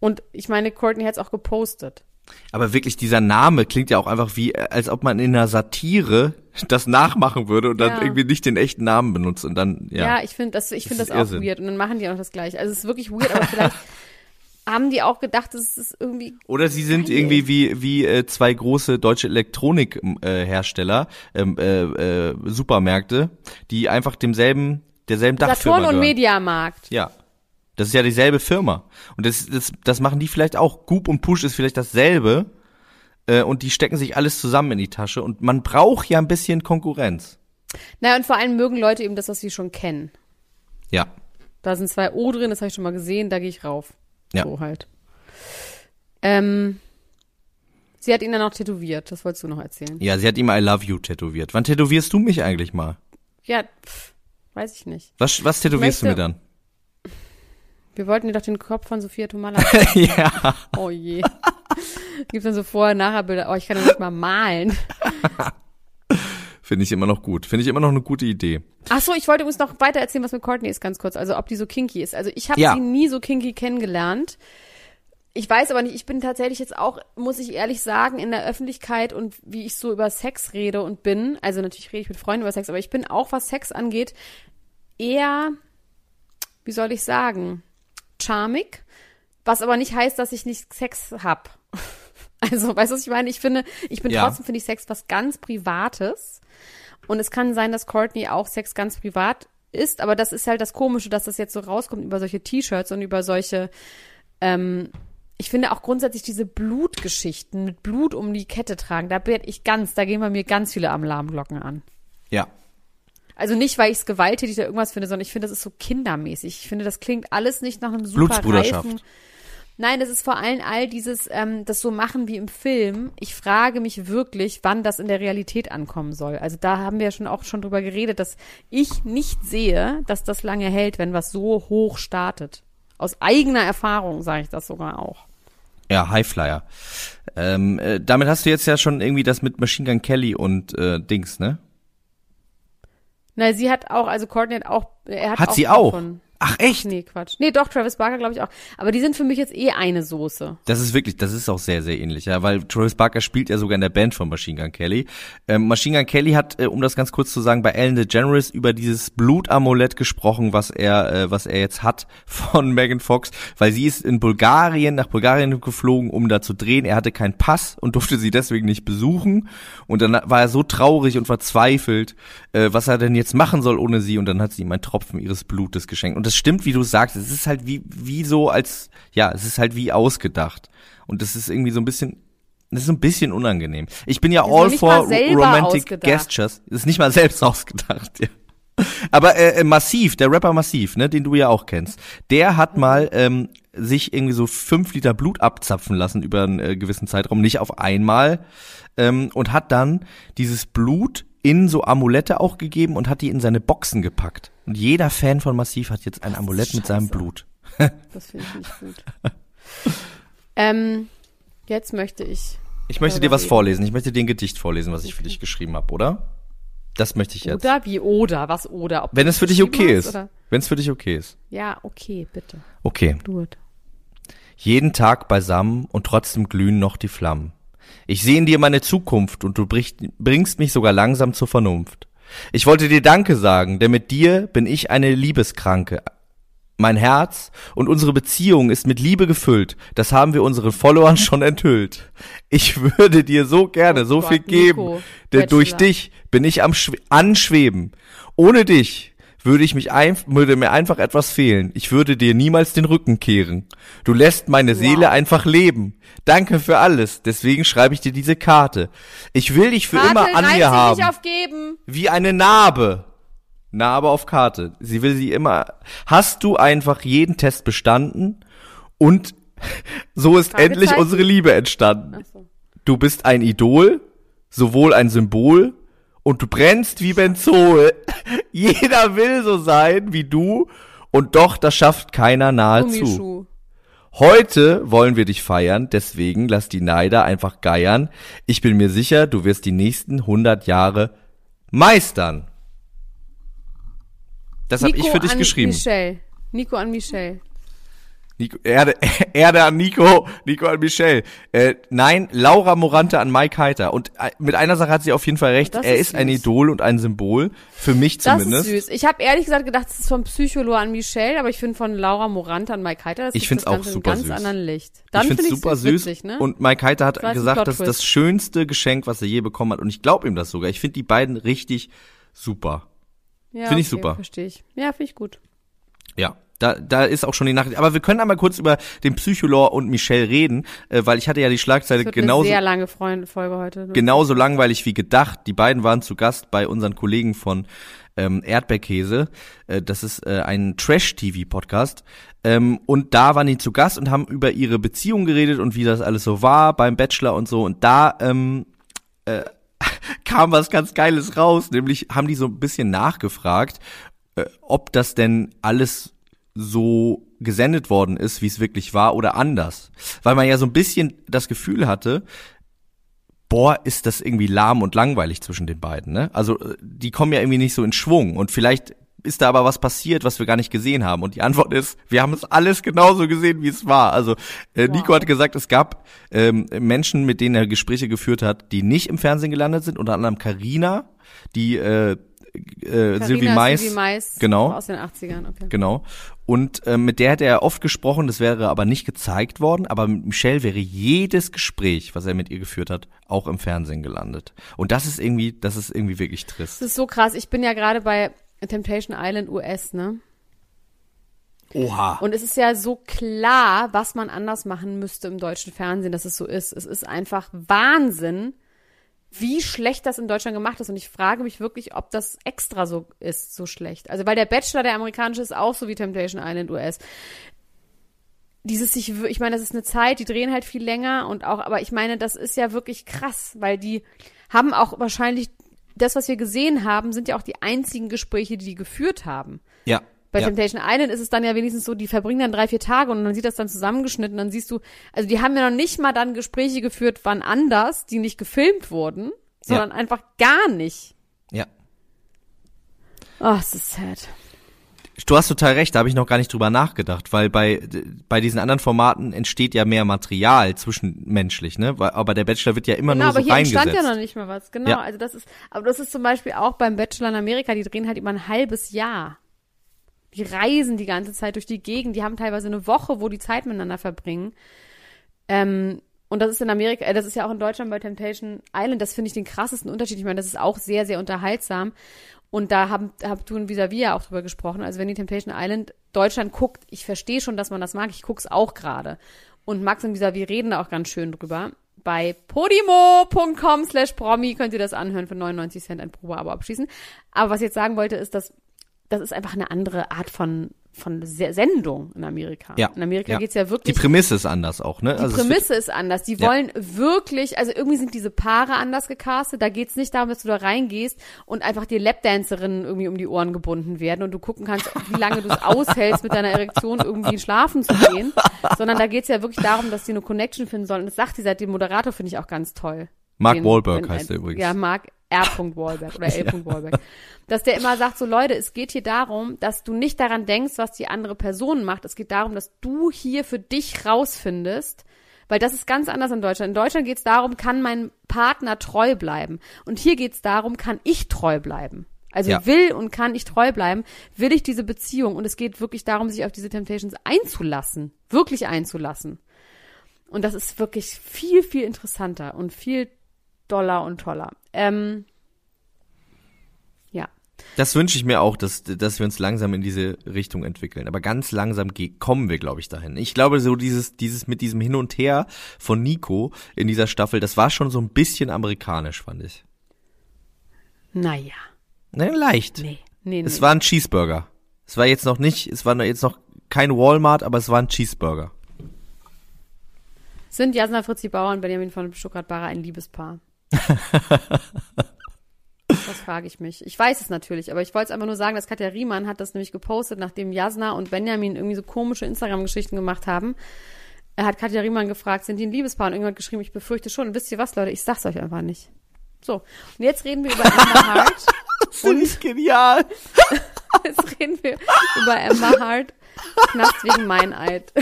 Und ich meine, Courtney hat es auch gepostet. Aber wirklich, dieser Name klingt ja auch einfach wie, als ob man in einer Satire das nachmachen würde und dann Ja. irgendwie nicht den echten Namen benutzt und dann, ja. Ja, ich finde das, ich finde Das das, auch Irrsinn. weird. Und dann machen die auch noch das Gleiche. Also es ist wirklich weird, aber vielleicht haben die auch gedacht, das ist irgendwie. Oder sie sind Geil. irgendwie wie wie äh, zwei große deutsche Elektronikhersteller, äh, ähm, äh, äh, Supermärkte, die einfach demselben derselben Dachfirma Saturn und gehören. Mediamarkt. Ja. Das ist ja dieselbe Firma. Und das, das, das machen die vielleicht auch. Goop und Push ist vielleicht dasselbe. Äh, und die stecken sich alles zusammen in die Tasche. Und man braucht ja ein bisschen Konkurrenz. Naja, und vor allem mögen Leute eben das, was sie schon kennen. Ja. Da sind zwei O drin, das habe ich schon mal gesehen, da gehe ich rauf. Ja. So halt. Ähm, sie hat ihn dann auch tätowiert, das wolltest du noch erzählen. Ja, sie hat ihm I love you tätowiert. Wann tätowierst du mich eigentlich mal? Ja, pff, weiß ich nicht. Was, was tätowierst du mir möchte- dann? Wir wollten dir doch den Kopf von Sophia Tomala. ja. Oh je. Gibt dann so vorher, nachher Bilder. Oh, ich kann ja nicht mal malen. Finde ich immer noch gut. Finde ich immer noch eine gute Idee. Ach so, ich wollte übrigens noch weiter erzählen, was mit Courtney ist, ganz kurz. Also, ob die so kinky ist. Also, ich habe Ja. sie nie so kinky kennengelernt. Ich weiß aber nicht, ich bin tatsächlich jetzt auch, muss ich ehrlich sagen, in der Öffentlichkeit und wie ich so über Sex rede und bin, also natürlich rede ich mit Freunden über Sex, aber ich bin auch, was Sex angeht, eher, wie soll ich sagen, charmig, was aber nicht heißt, dass ich nicht Sex hab. Also, weißt du, was ich meine? Ich finde, ich bin Ja. trotzdem, finde ich Sex was ganz Privates. Und es kann sein, dass Courtney auch Sex ganz privat ist, aber das ist halt das Komische, dass das jetzt so rauskommt über solche T-Shirts und über solche, ähm, ich finde auch grundsätzlich diese Blutgeschichten mit Blut um die Kette tragen, da werde ich ganz, da gehen bei mir ganz viele Alarmglocken an. Ja. Also nicht, weil ich es gewalttätig oder irgendwas finde, sondern ich finde, das ist so kindermäßig. Ich finde, das klingt alles nicht nach einem super Blutsbruderschaft. reifen. Nein, das ist vor allem all dieses, ähm, das so machen wie im Film. Ich frage mich wirklich, wann das in der Realität ankommen soll. Also da haben wir ja schon auch schon drüber geredet, dass ich nicht sehe, dass das lange hält, wenn was so hoch startet. Aus eigener Erfahrung sage ich das sogar auch. Ja, Highflyer. Ähm, äh, damit hast du jetzt ja schon irgendwie das mit Machine Gun Kelly und äh, Dings, ne? Na, sie hat auch, also Courtney hat auch, er hat, Hat auch sie auch? davon. Ach echt? Nee, Quatsch. Nee, doch, Travis Barker glaube ich auch. Aber die sind für mich jetzt eh eine Soße. Das ist wirklich, das ist auch sehr, sehr ähnlich, ja, weil Travis Barker spielt ja sogar in der Band von Machine Gun Kelly. Ähm, Machine Gun Kelly hat, äh, um das ganz kurz zu sagen, bei Ellen DeGeneres über dieses Blutamulett gesprochen, was er, äh, was er jetzt hat von Megan Fox, weil sie ist in Bulgarien, nach Bulgarien geflogen, um da zu drehen. Er hatte keinen Pass und durfte sie deswegen nicht besuchen. Und dann war er so traurig und verzweifelt, äh, was er denn jetzt machen soll ohne sie. Und dann hat sie ihm einen Tropfen ihres Blutes geschenkt. Und das stimmt, wie du sagst. Es ist halt wie, wie so als, ja, es ist halt wie ausgedacht. Und das ist irgendwie so ein bisschen, das ist so ein bisschen unangenehm. Ich bin ja all for romantic ausgedacht. gestures. Das ist nicht mal selbst ausgedacht, ja. Aber äh, äh, Massiv, der Rapper Massiv, ne, den du ja auch kennst, der hat mal ähm, sich irgendwie so fünf Liter Blut abzapfen lassen über einen äh, gewissen Zeitraum, nicht auf einmal, ähm, und hat dann dieses Blut in so Amulette auch gegeben und hat die in seine Boxen gepackt. Und jeder Fan von Massiv hat jetzt ein Amulett mit seinem. Blut. Das finde ich nicht gut. ähm, jetzt möchte ich. Ich möchte dir was reden. vorlesen. Ich möchte dir ein Gedicht vorlesen, was ich für dich geschrieben habe, oder? Das möchte ich jetzt. Oder wie oder? Was oder? Ob Wenn es für dich okay hast, ist. Wenn es für dich okay ist. Ja, okay, bitte. Okay. It. Jeden Tag beisammen und trotzdem glühen noch die Flammen. Ich sehe in dir meine Zukunft und du bricht, bringst mich sogar langsam zur Vernunft. Ich wollte dir Danke sagen, denn mit dir bin ich eine Liebeskranke. Mein Herz und unsere Beziehung ist mit Liebe gefüllt. Das haben wir unseren Followern schon enthüllt. Ich würde dir so gerne Oh so Gott, viel geben, Nico, denn durch Bachelor. dich bin ich am Schwe Anschweben. Ohne dich würde ich mich ein, würde mir einfach etwas fehlen. Ich würde dir niemals den Rücken kehren. Du lässt meine Seele einfach leben. Danke für alles. Deswegen schreibe ich dir diese Karte. Ich will dich für Warte, immer an mir haben. Wie eine Narbe. Narbe auf Karte. Sie will sie immer. Hast du einfach jeden Test bestanden und so ist endlich unsere Liebe entstanden. So. Du bist ein Idol, sowohl ein Symbol und du brennst wie Benzol. Jeder will so sein wie du und doch das schafft keiner nahezu. Gummischuh. Heute wollen wir dich feiern, deswegen lass die Neider einfach geiern. Ich bin mir sicher, du wirst die nächsten 100 Jahre meistern. Das habe ich für dich an geschrieben. Michelle. Nico an Michelle. Nico, Erde, Erde an Nico, Nico an Michelle. Äh, nein, Laura Morante an Mike Heiter. Und äh, mit einer Sache hat sie auf jeden Fall recht. Das er ist ist ein. Idol und ein Symbol. Für mich Das zumindest. ist süß. Ich habe ehrlich gesagt gedacht, es ist von Psycholo an Michelle, aber ich finde von Laura Morante an Mike Heiter, das Ich find's das auch super ganz süß. anderen Licht. Dann ich finde find's ich super süß, süß. witzig, ne? Und Mike Heiter hat Das gesagt, das ist das schönste Geschenk, was er je bekommen hat. Und ich glaube ihm das sogar. Ich finde die beiden richtig super. ja, find ich okay, super. Verstehe ich. Ja, finde ich gut. Ja, da, da ist auch schon die Nachricht. Aber wir können einmal kurz über den Psycholor und Michelle reden, äh, weil ich hatte ja die Schlagzeile Das wird genauso, eine sehr lange Freund Folge heute. genauso langweilig wie gedacht. Die beiden waren zu Gast bei unseren Kollegen von ähm, Erdbeerkäse. Äh, das ist äh, ein Trash-TV-Podcast. Ähm, und da waren die zu Gast und haben über ihre Beziehung geredet und wie das alles so war beim Bachelor und so. Und da ähm, äh, kam was ganz Geiles raus. Nämlich haben die so ein bisschen nachgefragt, äh, ob das denn alles so gesendet worden ist, wie es wirklich war oder anders. Weil man ja so ein bisschen das Gefühl hatte, boah, ist das irgendwie lahm und langweilig zwischen den beiden, ne? Also äh, die kommen ja irgendwie nicht so in Schwung und vielleicht ist da aber was passiert, was wir gar nicht gesehen haben. Und die Antwort ist, wir haben es alles genauso gesehen, wie es war. Also äh, Nico Wow. hat gesagt, es gab ähm, Menschen, mit denen er Gespräche geführt hat, die nicht im Fernsehen gelandet sind, unter anderem Karina, die äh, äh, ist Mais, Sylvie Mais genau. aus den 80ern. Okay. Genau. Und äh, mit der hätte er oft gesprochen, das wäre aber nicht gezeigt worden. Aber mit Michelle wäre jedes Gespräch, was er mit ihr geführt hat, auch im Fernsehen gelandet. Und das ist irgendwie, das ist irgendwie wirklich trist. Das ist so krass. Ich bin ja gerade bei Temptation Island US, ne? Oha. Und es ist ja so klar, was man anders machen müsste im deutschen Fernsehen, dass es so ist. Es ist einfach Wahnsinn, wie schlecht das in Deutschland gemacht ist. Und ich frage mich wirklich, ob das extra so ist, so schlecht. Also weil der Bachelor, der amerikanische, ist auch so wie Temptation Island US. Dieses sich, ich meine, das ist eine Zeit, die drehen halt viel länger und auch, aber ich meine, das ist ja wirklich krass, weil die haben auch wahrscheinlich das, was wir gesehen haben, sind ja auch die einzigen Gespräche, die die geführt haben. Ja. Bei ja. Temptation Island ist es dann ja wenigstens so, die verbringen dann drei, vier Tage und dann sieht das dann zusammengeschnitten, dann siehst du, also die haben ja noch nicht mal dann Gespräche geführt, wann anders, die nicht gefilmt wurden, sondern Ja. einfach gar nicht. Ja. Oh, es ist sad. Du hast total recht, da habe ich noch gar nicht drüber nachgedacht, weil bei, bei diesen anderen Formaten entsteht ja mehr Material zwischenmenschlich, ne? Aber der Bachelor wird ja immer Genau, nur so aber hier reingesetzt. entstand ja noch nicht mal was. Genau, Ja. also das ist, aber das ist zum Beispiel auch beim Bachelor in Amerika, die drehen halt über ein halbes Jahr. Die reisen die ganze Zeit durch die Gegend, die haben teilweise eine Woche, wo die Zeit miteinander verbringen. Ähm, und das ist in Amerika, äh, das ist ja auch in Deutschland bei Temptation Island, das finde ich den krassesten Unterschied. Ich meine, das ist auch sehr, sehr unterhaltsam. Und da haben, hab du und Visavi ja auch drüber gesprochen. Also wenn die Temptation Island Deutschland guckt, ich verstehe schon, dass man das mag, ich guck's auch gerade. Und Max und Visavi reden da auch ganz schön drüber. Bei podimo.com slash promi könnt ihr das anhören für 99 Cent ein Probeabo abschließen. Aber was ich jetzt sagen wollte, ist, dass das ist einfach eine andere Art von, von Se- Sendung in Amerika. Ja. In Amerika ja. geht's ja Die wirklich Prämisse ist anders auch, ne? die Also Prämisse ist anders. Die Ja. wollen wirklich, also irgendwie sind diese Paare anders gecastet. Da geht's nicht darum, dass du da reingehst und einfach dir Lapdancerinnen irgendwie um die Ohren gebunden werden und du gucken kannst, wie lange du es aushältst, mit deiner Erektion irgendwie schlafen zu gehen. Sondern da geht's ja wirklich darum, dass die eine Connection finden sollen. Und das sagt dieser, den Moderator finde ich auch ganz toll. Mark Den- Wahlberg den- heißt er übrigens. Ja, Mark R. Wahlberg oder L. Wahlberg. Dass der immer sagt, so Leute, es geht hier darum, dass du nicht daran denkst, was die andere Person macht. Es geht darum, dass du hier für dich rausfindest, weil das ist ganz anders in Deutschland. In Deutschland geht es darum, kann mein Partner treu bleiben. Und hier geht es darum, kann ich treu bleiben. Also Ja. will und kann ich treu bleiben, will ich diese Beziehung. Und es geht wirklich darum, sich auf diese Temptations einzulassen. Wirklich einzulassen. Und das ist wirklich viel, viel interessanter und viel doller und toller. Ähm, ja. Das wünsche ich mir auch, dass, dass wir uns langsam in diese Richtung entwickeln. Aber ganz langsam kommen wir, glaube ich, dahin. Ich glaube, so dieses, dieses mit diesem Hin und Her von Nico in dieser Staffel, das war schon so ein bisschen amerikanisch, fand ich. Naja. Ne, leicht. Nee. Nee, nee. Es war ein Cheeseburger. Es war jetzt noch nicht, es war jetzt noch kein Walmart, aber es war ein Cheeseburger. Sind Jasna Fritzi Bauer und Benjamin von Stuttgart-Barre ein Liebespaar? das frage ich mich. Ich weiß es natürlich, aber ich wollte es einfach nur sagen, dass Katja Riemann hat das nämlich gepostet, nachdem Jasna und Benjamin irgendwie so komische Instagram-Geschichten gemacht haben. Er hat Katja Riemann gefragt, sind die ein Liebespaar? Und irgendwann hat geschrieben, ich befürchte schon. Und wisst ihr was, Leute? Ich sag's euch einfach nicht. So. Und jetzt reden wir über Amber Hart. Und genial. Jetzt reden wir über Amber Hart. Knast wegen Meineid.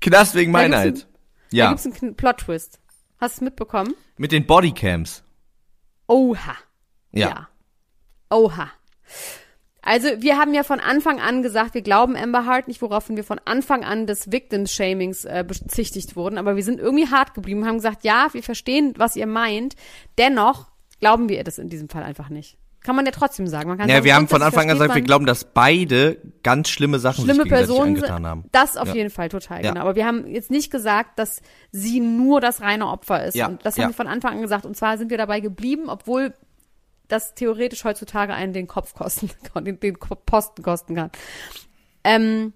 Knast wegen gibt's Meinheit. Da Ja, gibt's einen Plot-Twist. Hast du es mitbekommen? mit den Bodycams. Oha. Ja. Oha. Also wir haben ja von Anfang an gesagt, wir glauben Amber Hart nicht, woraufhin wir von Anfang an des Victim-Shamings äh, bezichtigt wurden. Aber wir sind irgendwie hart geblieben, haben gesagt, ja, wir verstehen, was ihr meint. Dennoch glauben wir das in diesem Fall einfach nicht. Kann man ja trotzdem sagen. Man kann Ja, sagen, wir haben von Anfang an gesagt, wir glauben, dass beide ganz schlimme Sachen schlimme sich Personen angetan haben. Das auf Ja. jeden Fall total, Ja. genau. Aber wir haben jetzt nicht gesagt, dass sie nur das reine Opfer ist. Ja, Und das haben wir von Anfang an gesagt. Und zwar sind wir dabei geblieben, obwohl das theoretisch heutzutage einen den Kopf kosten, den, den Posten kosten kann. Ähm,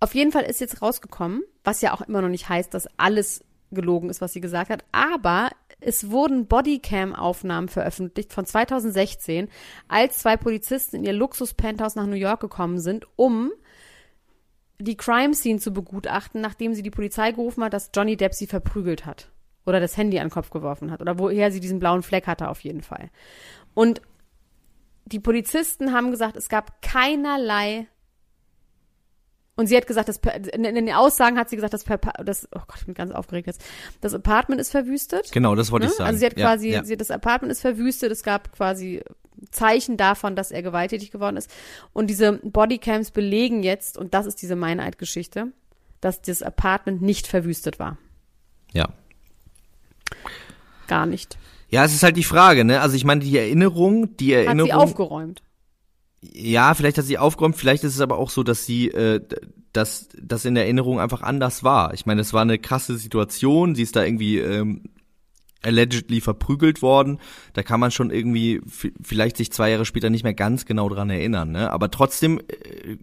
auf jeden Fall ist jetzt rausgekommen, was ja auch immer noch nicht heißt, dass alles gelogen ist, was sie gesagt hat, aber es wurden Bodycam-Aufnahmen veröffentlicht von 2016, als zwei Polizisten in ihr Luxus-Penthouse nach New York gekommen sind, um die Crime Scene zu begutachten, nachdem sie die Polizei gerufen hat, dass Johnny Depp sie verprügelt hat. Oder das Handy an den Kopf geworfen hat. Oder woher sie diesen blauen Fleck hatte, auf jeden Fall. Und die Polizisten haben gesagt, es gab keinerlei und sie hat gesagt, das, in den Aussagen hat sie gesagt, das, das, oh Gott, ich bin ganz aufgeregt jetzt. Das Apartment ist verwüstet. Genau, das wollte Ne? ich sagen. Also sie hat Ja, quasi, ja. Sie, das Apartment ist verwüstet, es gab quasi Zeichen davon, dass er gewalttätig geworden ist. Und diese Bodycams belegen jetzt, und das ist diese Meineid-Geschichte, dass das Apartment nicht verwüstet war. ja. Gar nicht. Ja, es ist halt die Frage, ne? Also ich meine, die Erinnerung, die Hat Erinnerung. sie aufgeräumt. Ja, vielleicht hat sie aufgeräumt, vielleicht ist es aber auch so, dass sie, äh, dass das in der Erinnerung einfach anders war. Ich meine, es war eine krasse Situation, sie ist da irgendwie ähm, allegedly verprügelt worden. Da kann man schon irgendwie vielleicht sich zwei Jahre später nicht mehr ganz genau dran erinnern, ne? Aber trotzdem äh,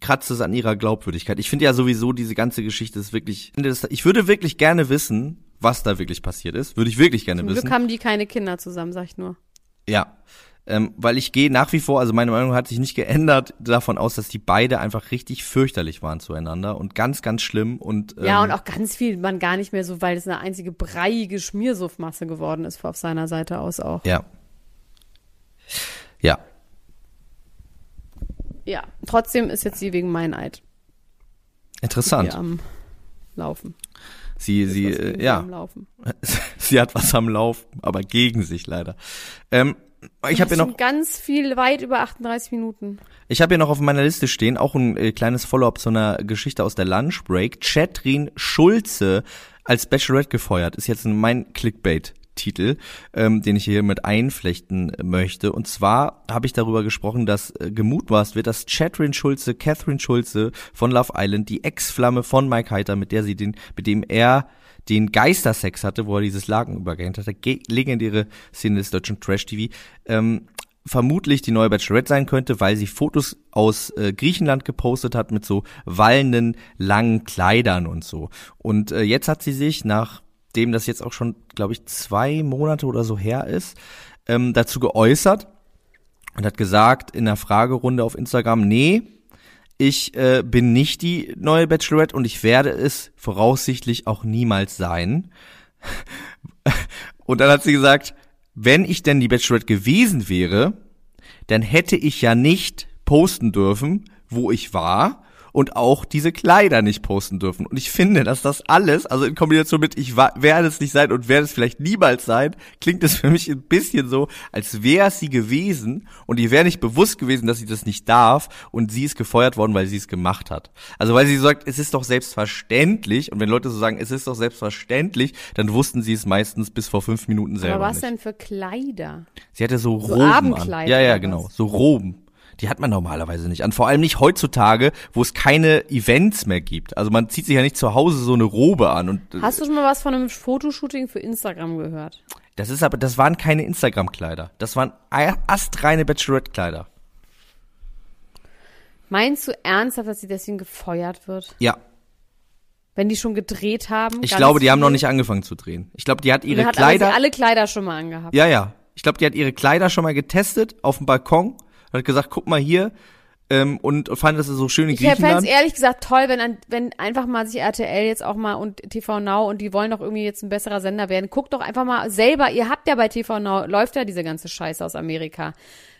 kratzt es an ihrer Glaubwürdigkeit. Ich finde ja sowieso diese ganze Geschichte ist wirklich. Ich würde wirklich gerne wissen, was da wirklich passiert ist. Würde ich wirklich gerne Zum wissen. Glück haben die keine Kinder zusammen, sag ich nur. Ja. Ähm, weil ich gehe nach wie vor, also meine Meinung hat sich nicht geändert, davon aus, dass die beide einfach richtig fürchterlich waren zueinander und ganz, ganz schlimm und ähm, Ja, und auch ganz viel man gar nicht mehr so, weil es eine einzige breiige Schmiersuffmasse geworden ist auf seiner Seite aus auch. ja. Ja. Ja, trotzdem ist jetzt sie wegen Meineid Interessant. am Laufen. Sie, sie, äh, ja, Am Laufen. sie hat was am Laufen, aber gegen sich leider. Ähm, ich habe hier noch, ganz viel, weit über 38 Minuten. ich habe hier noch auf meiner Liste stehen auch ein äh, kleines Follow-up zu einer Geschichte aus der Lunch Break. Chatrin Schulze als Bachelorette gefeuert ist jetzt mein Clickbait-Titel, ähm, den ich hier mit einflechten möchte. Und zwar habe ich darüber gesprochen, dass äh, gemutmaßt wird, dass Chatrin Schulze, Catherine Schulze von Love Island, die Ex-Flamme von Mike Heiter, mit der sie den, mit dem er den Geistersex hatte, wo er dieses Laken übergehend hatte, ge- legendäre Szene des deutschen Trash-TV, ähm, vermutlich die neue Bachelorette sein könnte, weil sie Fotos aus äh, Griechenland gepostet hat mit so wallenden, langen Kleidern und so. Und äh, jetzt hat sie sich, nachdem das jetzt auch schon, glaube ich, zwei Monate oder so her ist, ähm, dazu geäußert und hat gesagt in der Fragerunde auf Instagram, nee, ich äh, bin nicht die neue Bachelorette und ich werde es voraussichtlich auch niemals sein. Und dann hat sie gesagt, wenn ich denn die Bachelorette gewesen wäre, dann hätte ich ja nicht posten dürfen, wo ich war und auch diese Kleider nicht posten dürfen. Und ich finde, dass das alles, also in Kombination mit ich werde es nicht sein und werde es vielleicht niemals sein, klingt es für mich ein bisschen so, als wäre es sie gewesen und ihr wäre nicht bewusst gewesen, dass sie das nicht darf und sie ist gefeuert worden, weil sie es gemacht hat. Also weil sie sagt, es ist doch selbstverständlich und wenn Leute so sagen, es ist doch selbstverständlich, dann wussten sie es meistens bis vor fünf Minuten selber Aber was nicht. denn für Kleider? Sie hatte so, So Roben an. Abendkleider Ja, ja, oder genau. So Roben. Die hat man normalerweise nicht an. Vor allem nicht heutzutage, wo es keine Events mehr gibt. Also man zieht sich ja nicht zu Hause so eine Robe an. Und äh, Hast du schon mal was von einem Fotoshooting für Instagram gehört? das ist aber, das waren keine Instagram-Kleider. Das waren astreine Bachelorette-Kleider. Meinst du ernsthaft, dass sie deswegen gefeuert wird? Ja. Wenn die schon gedreht haben? Ich glaube, die haben noch viel? nicht angefangen zu drehen. Ich glaube, die hat ihre hat Kleider. alle Kleider schon mal angehabt. ja, ja. Ich glaube, die hat ihre Kleider schon mal getestet auf dem Balkon. Hat gesagt, guck mal hier. Ähm, und fand das so schön in Ich fände es Griechenland. ehrlich gesagt toll, wenn, wenn einfach mal sich RTL jetzt auch mal und TV Now und die wollen doch irgendwie jetzt ein besserer Sender werden. Guckt doch einfach mal selber, ihr habt ja bei TV Now, läuft ja diese ganze Scheiße aus Amerika.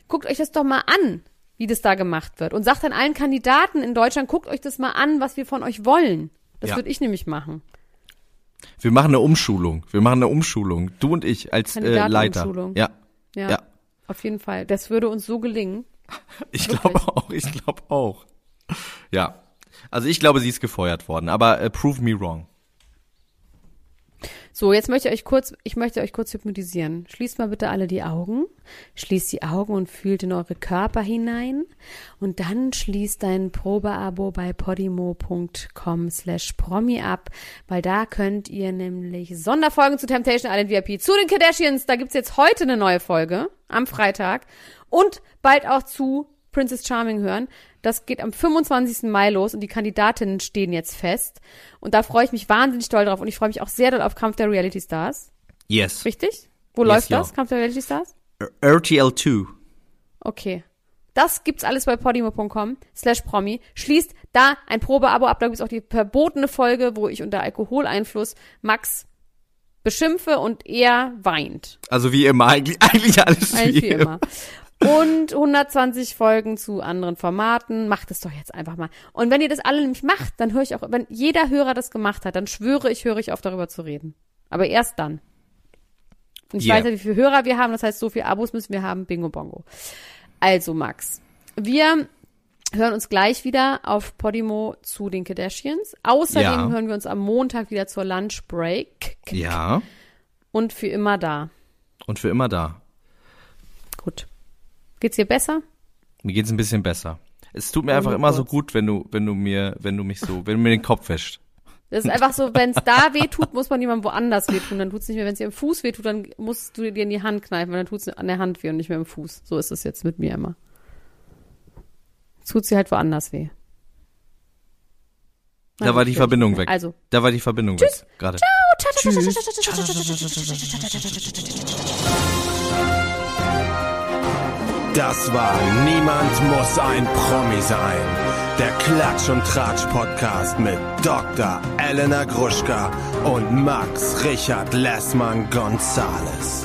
Guckt euch das doch mal an, wie das da gemacht wird. Und sagt dann allen Kandidaten in Deutschland, guckt euch das mal an, was wir von euch wollen. Das Ja. würde ich nämlich machen. Wir machen eine Umschulung. Wir machen eine Umschulung. Du und ich als äh, Leiter. Ja. Ja, Ja. Auf jeden Fall. Das würde uns so gelingen. Ich glaube auch, ich glaube auch. Ja. Also ich glaube, sie ist gefeuert worden, aber äh, prove me wrong. So, jetzt möchte ich euch kurz, ich möchte euch kurz hypnotisieren. Schließt mal bitte alle die Augen. Schließt die Augen und fühlt in eure Körper hinein. Und dann schließt dein Probeabo bei podimo.com slash promi ab, weil da könnt ihr nämlich Sonderfolgen zu Temptation Island VIP, zu den Kardashians, da gibt's jetzt heute eine neue Folge, am Freitag. Und bald auch zu Princess Charming hören. Das geht am 25. Mai los und die Kandidatinnen stehen jetzt fest. Und da freue ich mich wahnsinnig doll drauf. Und ich freue mich auch sehr doll auf Kampf der Reality Stars. Yes. Richtig? Wo Yes, läuft ja. das? Kampf der Reality Stars? RTL 2. Okay. Das gibt's alles bei podimo.com slash promi. Schließt da ein Probeabo ab. Da gibt's auch die verbotene Folge, wo ich unter Alkoholeinfluss Max beschimpfe und er weint. Also wie immer, eigentlich, eigentlich alles Eigentlich wie wie immer. Und 120 Folgen zu anderen Formaten. Macht es doch jetzt einfach mal. Und wenn ihr das alle nämlich macht, dann höre ich auch, wenn jeder Hörer das gemacht hat, dann schwöre ich, höre ich auf, darüber zu reden. Aber erst dann. Und ich Yeah. weiß ja, wie viele Hörer wir haben, das heißt, so viele Abos müssen wir haben. Bingo Bongo. Also, Max, wir hören uns gleich wieder auf Podimo zu den Kardashians. Außerdem Ja. hören wir uns am Montag wieder zur Lunch Break. Ja. Und für immer da. Und für immer da. Gut. Geht's dir besser? Mir geht's ein bisschen besser. Es tut mir Aber einfach immer so kurz. gut, wenn du, wenn du mir, wenn du mich so, wenn du mir den Kopf wäscht. Das ist einfach so, wenn es da weh tut, muss man jemandem woanders wehtun. Dann tut's nicht mehr. Wenn es dir im Fuß wehtut, dann musst du dir in die Hand kneifen, weil dann tut's an der Hand weh und nicht mehr im Fuß. So ist es jetzt mit mir immer. Tut sie halt woanders weh. Da war die Verbindung weg. Also. Da war die Verbindung weg. Gerade. Das war Niemand muss ein Promi sein. Der Klatsch und Tratsch Podcast mit Dr. Elena Gruschka und Max Richard Lessmann Gonzales.